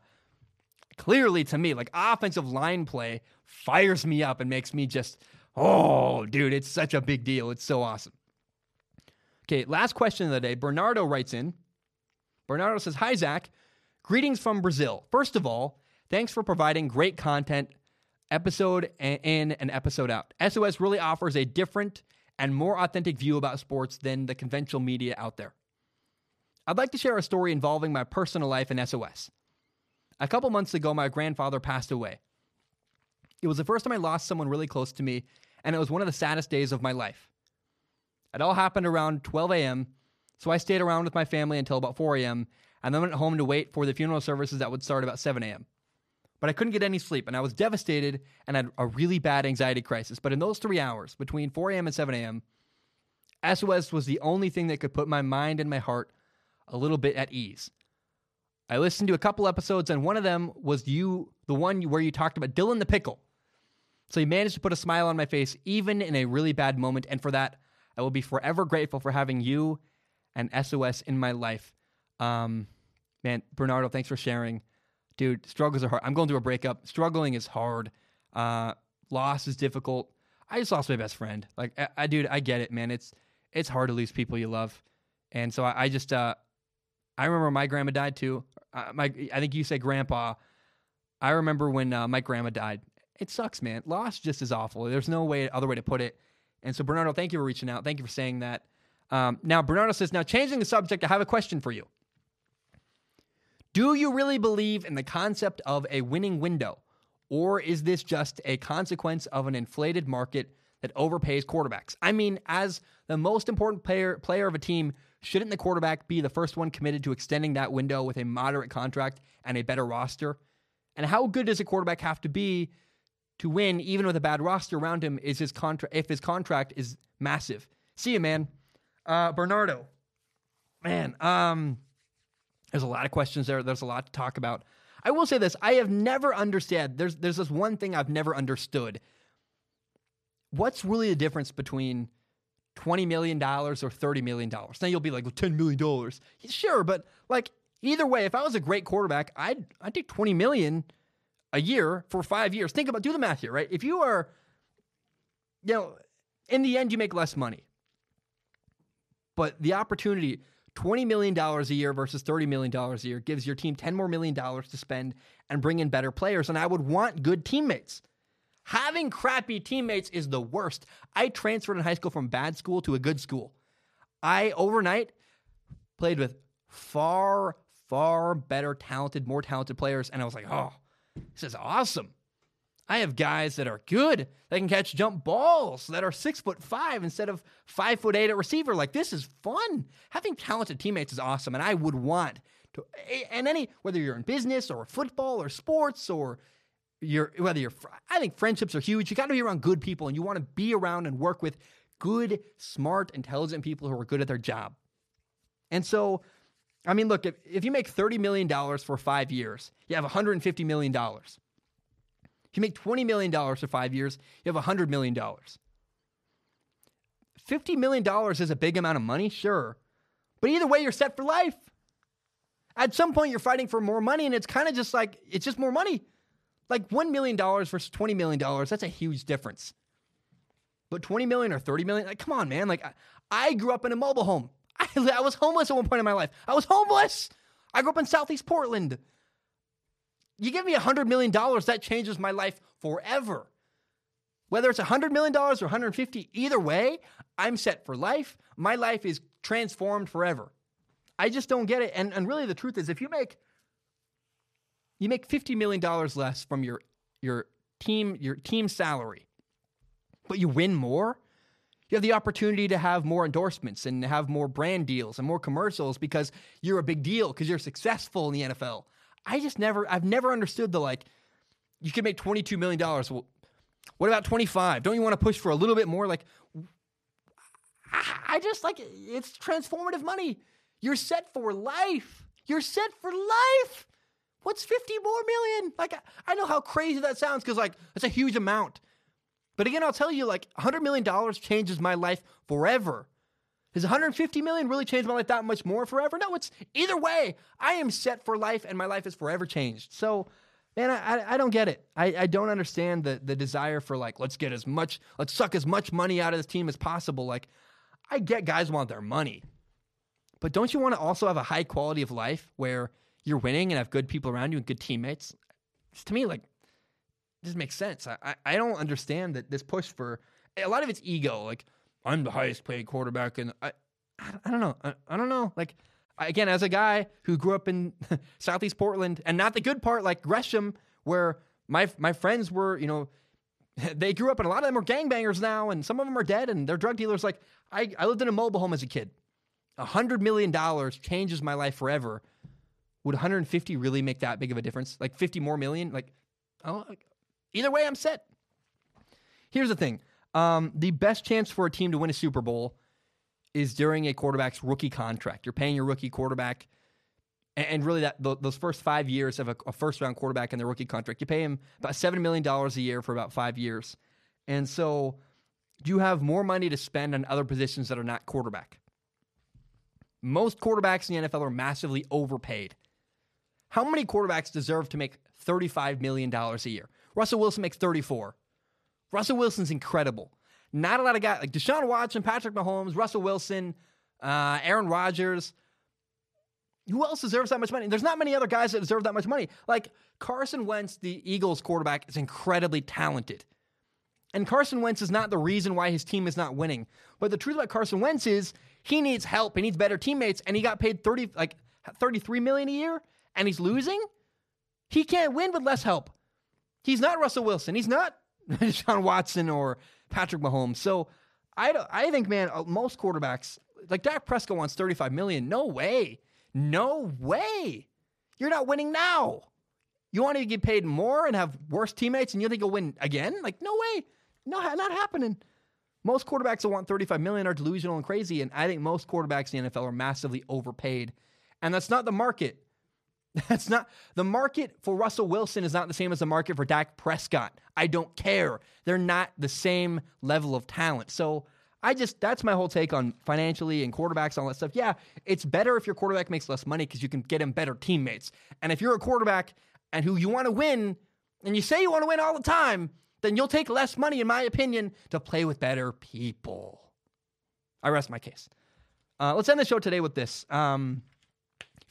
clearly to me, like offensive line play fires me up and makes me just, oh, dude, it's such a big deal. It's so awesome. Okay, last question of the day. Bernardo writes in. Bernardo says, Hi, Zach. Greetings from Brazil. First of all, thanks for providing great content, episode in and episode out. SOS really offers a different and more authentic view about sports than the conventional media out there. I'd like to share a story involving my personal life in SOS. A couple months ago, my grandfather passed away. It was the first time I lost someone really close to me, and it was one of the saddest days of my life. It all happened around 12 a.m., so I stayed around with my family until about 4 a.m., and then went home to wait for the funeral services that would start about 7 a.m. But I couldn't get any sleep, and I was devastated and had a really bad anxiety crisis. But in those three hours, between 4 a.m. and 7 a.m., SOS was the only thing that could put my mind and my heart a little bit at ease. I listened to a couple episodes, and one of them was you, the one where you talked about Dylan the Pickle. So he managed to put a smile on my face, even in a really bad moment. And for that, I will be forever grateful for having you and SOS in my life. Um, man, Bernardo, thanks for sharing. Dude, struggles are hard. I'm going through a breakup. Struggling is hard. Uh, loss is difficult. I just lost my best friend. Like, I, I dude, I get it, man. It's it's hard to lose people you love, and so I, I just uh, I remember my grandma died too. Uh, my I think you say grandpa. I remember when uh, my grandma died. It sucks, man. Loss just is awful. There's no way other way to put it. And so, Bernardo, thank you for reaching out. Thank you for saying that. Um, now, Bernardo says, now changing the subject, I have a question for you. Do you really believe in the concept of a winning window? Or is this just a consequence of an inflated market that overpays quarterbacks? I mean, as the most important player, player of a team, shouldn't the quarterback be the first one committed to extending that window with a moderate contract and a better roster? And how good does a quarterback have to be to win, even with a bad roster around him, is his. If his contract is massive, see you, man. Uh, Bernardo, man. Um, there's a lot of questions there. There's a lot to talk about. I will say this: I have never understood. There's there's this one thing I've never understood. What's really the difference between twenty million dollars or thirty million dollars? Now you'll be like, well, ten million dollars, sure, but like either way, if I was a great quarterback, I'd I'd take twenty million a year for five years. Think about, do the math here, right? If you are, you know, in the end, you make less money. But the opportunity, $20 million a year versus $30 million a year, gives your team 10 more million dollars to spend and bring in better players. And I would want good teammates. Having crappy teammates is the worst. I transferred in high school from bad school to a good school. I overnight played with far, far better, talented, more talented players. And I was like, oh, this is awesome. I have guys that are good that can catch jump balls that are six foot five instead of five foot eight at receiver. Like this is fun. Having talented teammates is awesome, and I would want to. And any whether you're in business or football or sports or you're whether you're, I think friendships are huge. You got to be around good people, and you want to be around and work with good, smart, intelligent people who are good at their job. And so I mean, look, if, if you make $30 million for five years, you have $150 million. If you make $20 million for five years, you have $100 million. $50 million is a big amount of money, sure. But either way, you're set for life. At some point, you're fighting for more money, and it's kind of just like, it's just more money. Like $1 million versus $20 million, that's a huge difference. But 20 million or 30 million, like, come on, man. Like, I, I grew up in a mobile home. I, I was homeless at one point in my life. I was homeless. I grew up in Southeast Portland. You give me $100 million, that changes my life forever. Whether it's $100 million or 150, either way, I'm set for life. My life is transformed forever. I just don't get it. And, and really the truth is if you make you make $50 million less from your your team your team salary, but you win more, you have the opportunity to have more endorsements and have more brand deals and more commercials because you're a big deal because you're successful in the NFL. I just never I've never understood the like you can make $22 million. Well, what about 25? Don't you want to push for a little bit more? Like, I just like it's transformative money. You're set for life. You're set for life. What's 50 more million? Like, I know how crazy that sounds because, like, it's a huge amount. But again, I'll tell you, like, $100 million changes my life forever. Does 150 million really changed my life that much more forever? No, it's either way. I am set for life and my life is forever changed. So, man, I, I don't get it. I, I don't understand the, the desire for, like, let's get as much, let's suck as much money out of this team as possible. Like, I get guys want their money. But don't you want to also have a high quality of life where you're winning and have good people around you and good teammates? Just to me, like, just makes sense. I, I don't understand that this push for a lot of it's ego. Like, I'm the highest paid quarterback, and I, I don't know. I, I don't know. Like, again, as a guy who grew up in Southeast Portland, and not the good part, like Gresham, where my my friends were, you know, they grew up, and a lot of them are gangbangers now, and some of them are dead, and they're drug dealers. Like, I, I lived in a mobile home as a kid. A hundred million dollars changes my life forever. Would 150 really make that big of a difference? Like 50 more million? Like, either way, I'm set. Here's the thing: um, the best chance for a team to win a Super Bowl is during a quarterback's rookie contract. You're paying your rookie quarterback, and, really that those first five years of a, a first round quarterback in their rookie contract, you pay him about seven million dollars a year for about five years, and so you have more money to spend on other positions that are not quarterback. Most quarterbacks in the NFL are massively overpaid. How many quarterbacks deserve to make $35 million a year? Russell Wilson makes 34. Russell Wilson's incredible. Not a lot of guys like Deshaun Watson, Patrick Mahomes, Russell Wilson, uh, Aaron Rodgers. Who else deserves that much money? There's not many other guys that deserve that much money. Like Carson Wentz, the Eagles quarterback, is incredibly talented. And Carson Wentz is not the reason why his team is not winning. But the truth about Carson Wentz is he needs help. He needs better teammates, and he got paid thirty like thirty three million a year, and he's losing. He can't win with less help. He's not Russell Wilson. He's not John Watson or Patrick Mahomes. So I I think man, uh, most quarterbacks like Dak Prescott wants thirty five million. No way. No way. You're not winning now. You want to get paid more and have worse teammates, and you think you'll win again? Like no way. No, not happening. Most quarterbacks that want 35 million are delusional and crazy, and I think most quarterbacks in the NFL are massively overpaid. And that's not the market. That's not the market for Russell Wilson is not the same as the market for Dak Prescott. I don't care. They're not the same level of talent. So I just that's my whole take on financially and quarterbacks and all that stuff. Yeah, it's better if your quarterback makes less money because you can get him better teammates. And if you're a quarterback and who you want to win, and you say you want to win all the time, then you'll take less money, in my opinion, to play with better people. I rest my case. Uh, let's end the show today with this. Um,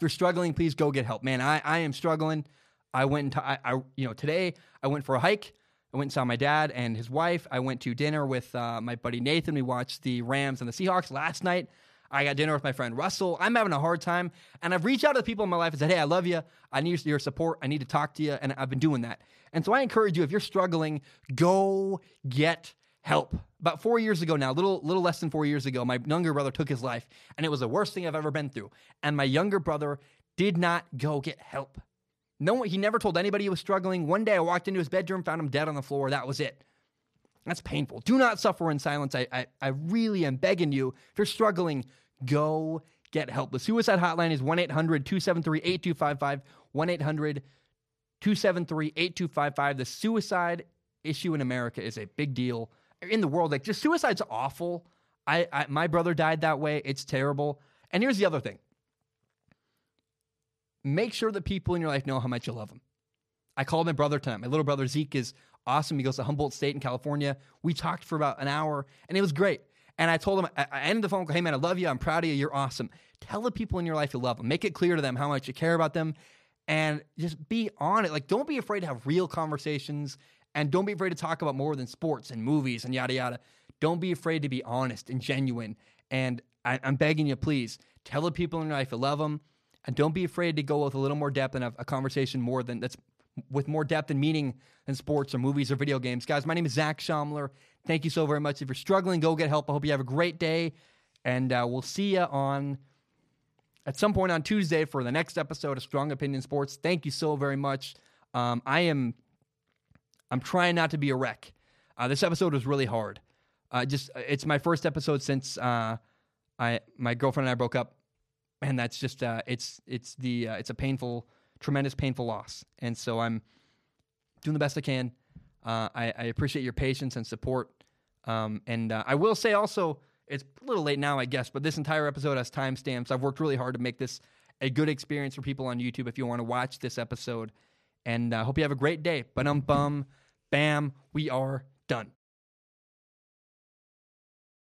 you're struggling, please go get help, man. I, I am struggling. I went into, I, I, you know, today I went for a hike. I went and saw my dad and his wife. I went to dinner with uh, my buddy Nathan. We watched the Rams and the Seahawks last night. I got dinner with my friend Russell. I'm having a hard time. And I've reached out to the people in my life and said, hey, I love you. I need your support. I need to talk to you. And I've been doing that. And so I encourage you, if you're struggling, go get help. About four years ago now, little little less than four years ago, my younger brother took his life, and it was the worst thing I've ever been through. And my younger brother did not go get help. No, he never told anybody he was struggling. One day I walked into his bedroom, found him dead on the floor. That was it. That's painful. Do not suffer in silence. I, I, I really am begging you. If you're struggling, Go get help. The suicide hotline is 1 800 273 8255. 1 800 273 8255. The suicide issue in America is a big deal in the world. Like, just suicide's awful. I, I my brother died that way. It's terrible. And here's the other thing. Make sure that people in your life know how much you love them. I called my brother tonight. My little brother Zeke is awesome. He goes to Humboldt State in California. We talked for about an hour, and it was great. And I told him, I, I ended the phone call, hey man, I love you. I'm proud of you. You're awesome. Tell the people in your life you love them. Make it clear to them how much you care about them, and just be on it. Like, don't be afraid to have real conversations, and don't be afraid to talk about more than sports and movies and yada yada. Don't be afraid to be honest and genuine. And I, I'm begging you, please tell the people in your life you love them, and don't be afraid to go with a little more depth and have a conversation more than that's with more depth and meaning than sports or movies or video games. Guys, my name is Zach Shomler. Thank you so very much. If you're struggling, go get help. I hope you have a great day, and uh, we'll see you on at some point on Tuesday for the next episode of Strong Opinion Sports. Thank you so very much. Um, I am I'm trying not to be a wreck. Uh, this episode was really hard. Uh, just it's my first episode since uh, I my girlfriend and I broke up, and that's just uh, it's it's the uh, it's a painful, tremendous painful loss, and so I'm doing the best I can. Uh, I, I, appreciate your patience and support, um, and I will say also it's a little late now, I guess, but this entire episode has timestamps. I've worked really hard to make this a good experience for people on YouTube if you want to watch this episode. And I uh, hope you have a great day. But um bum, bam, we are done.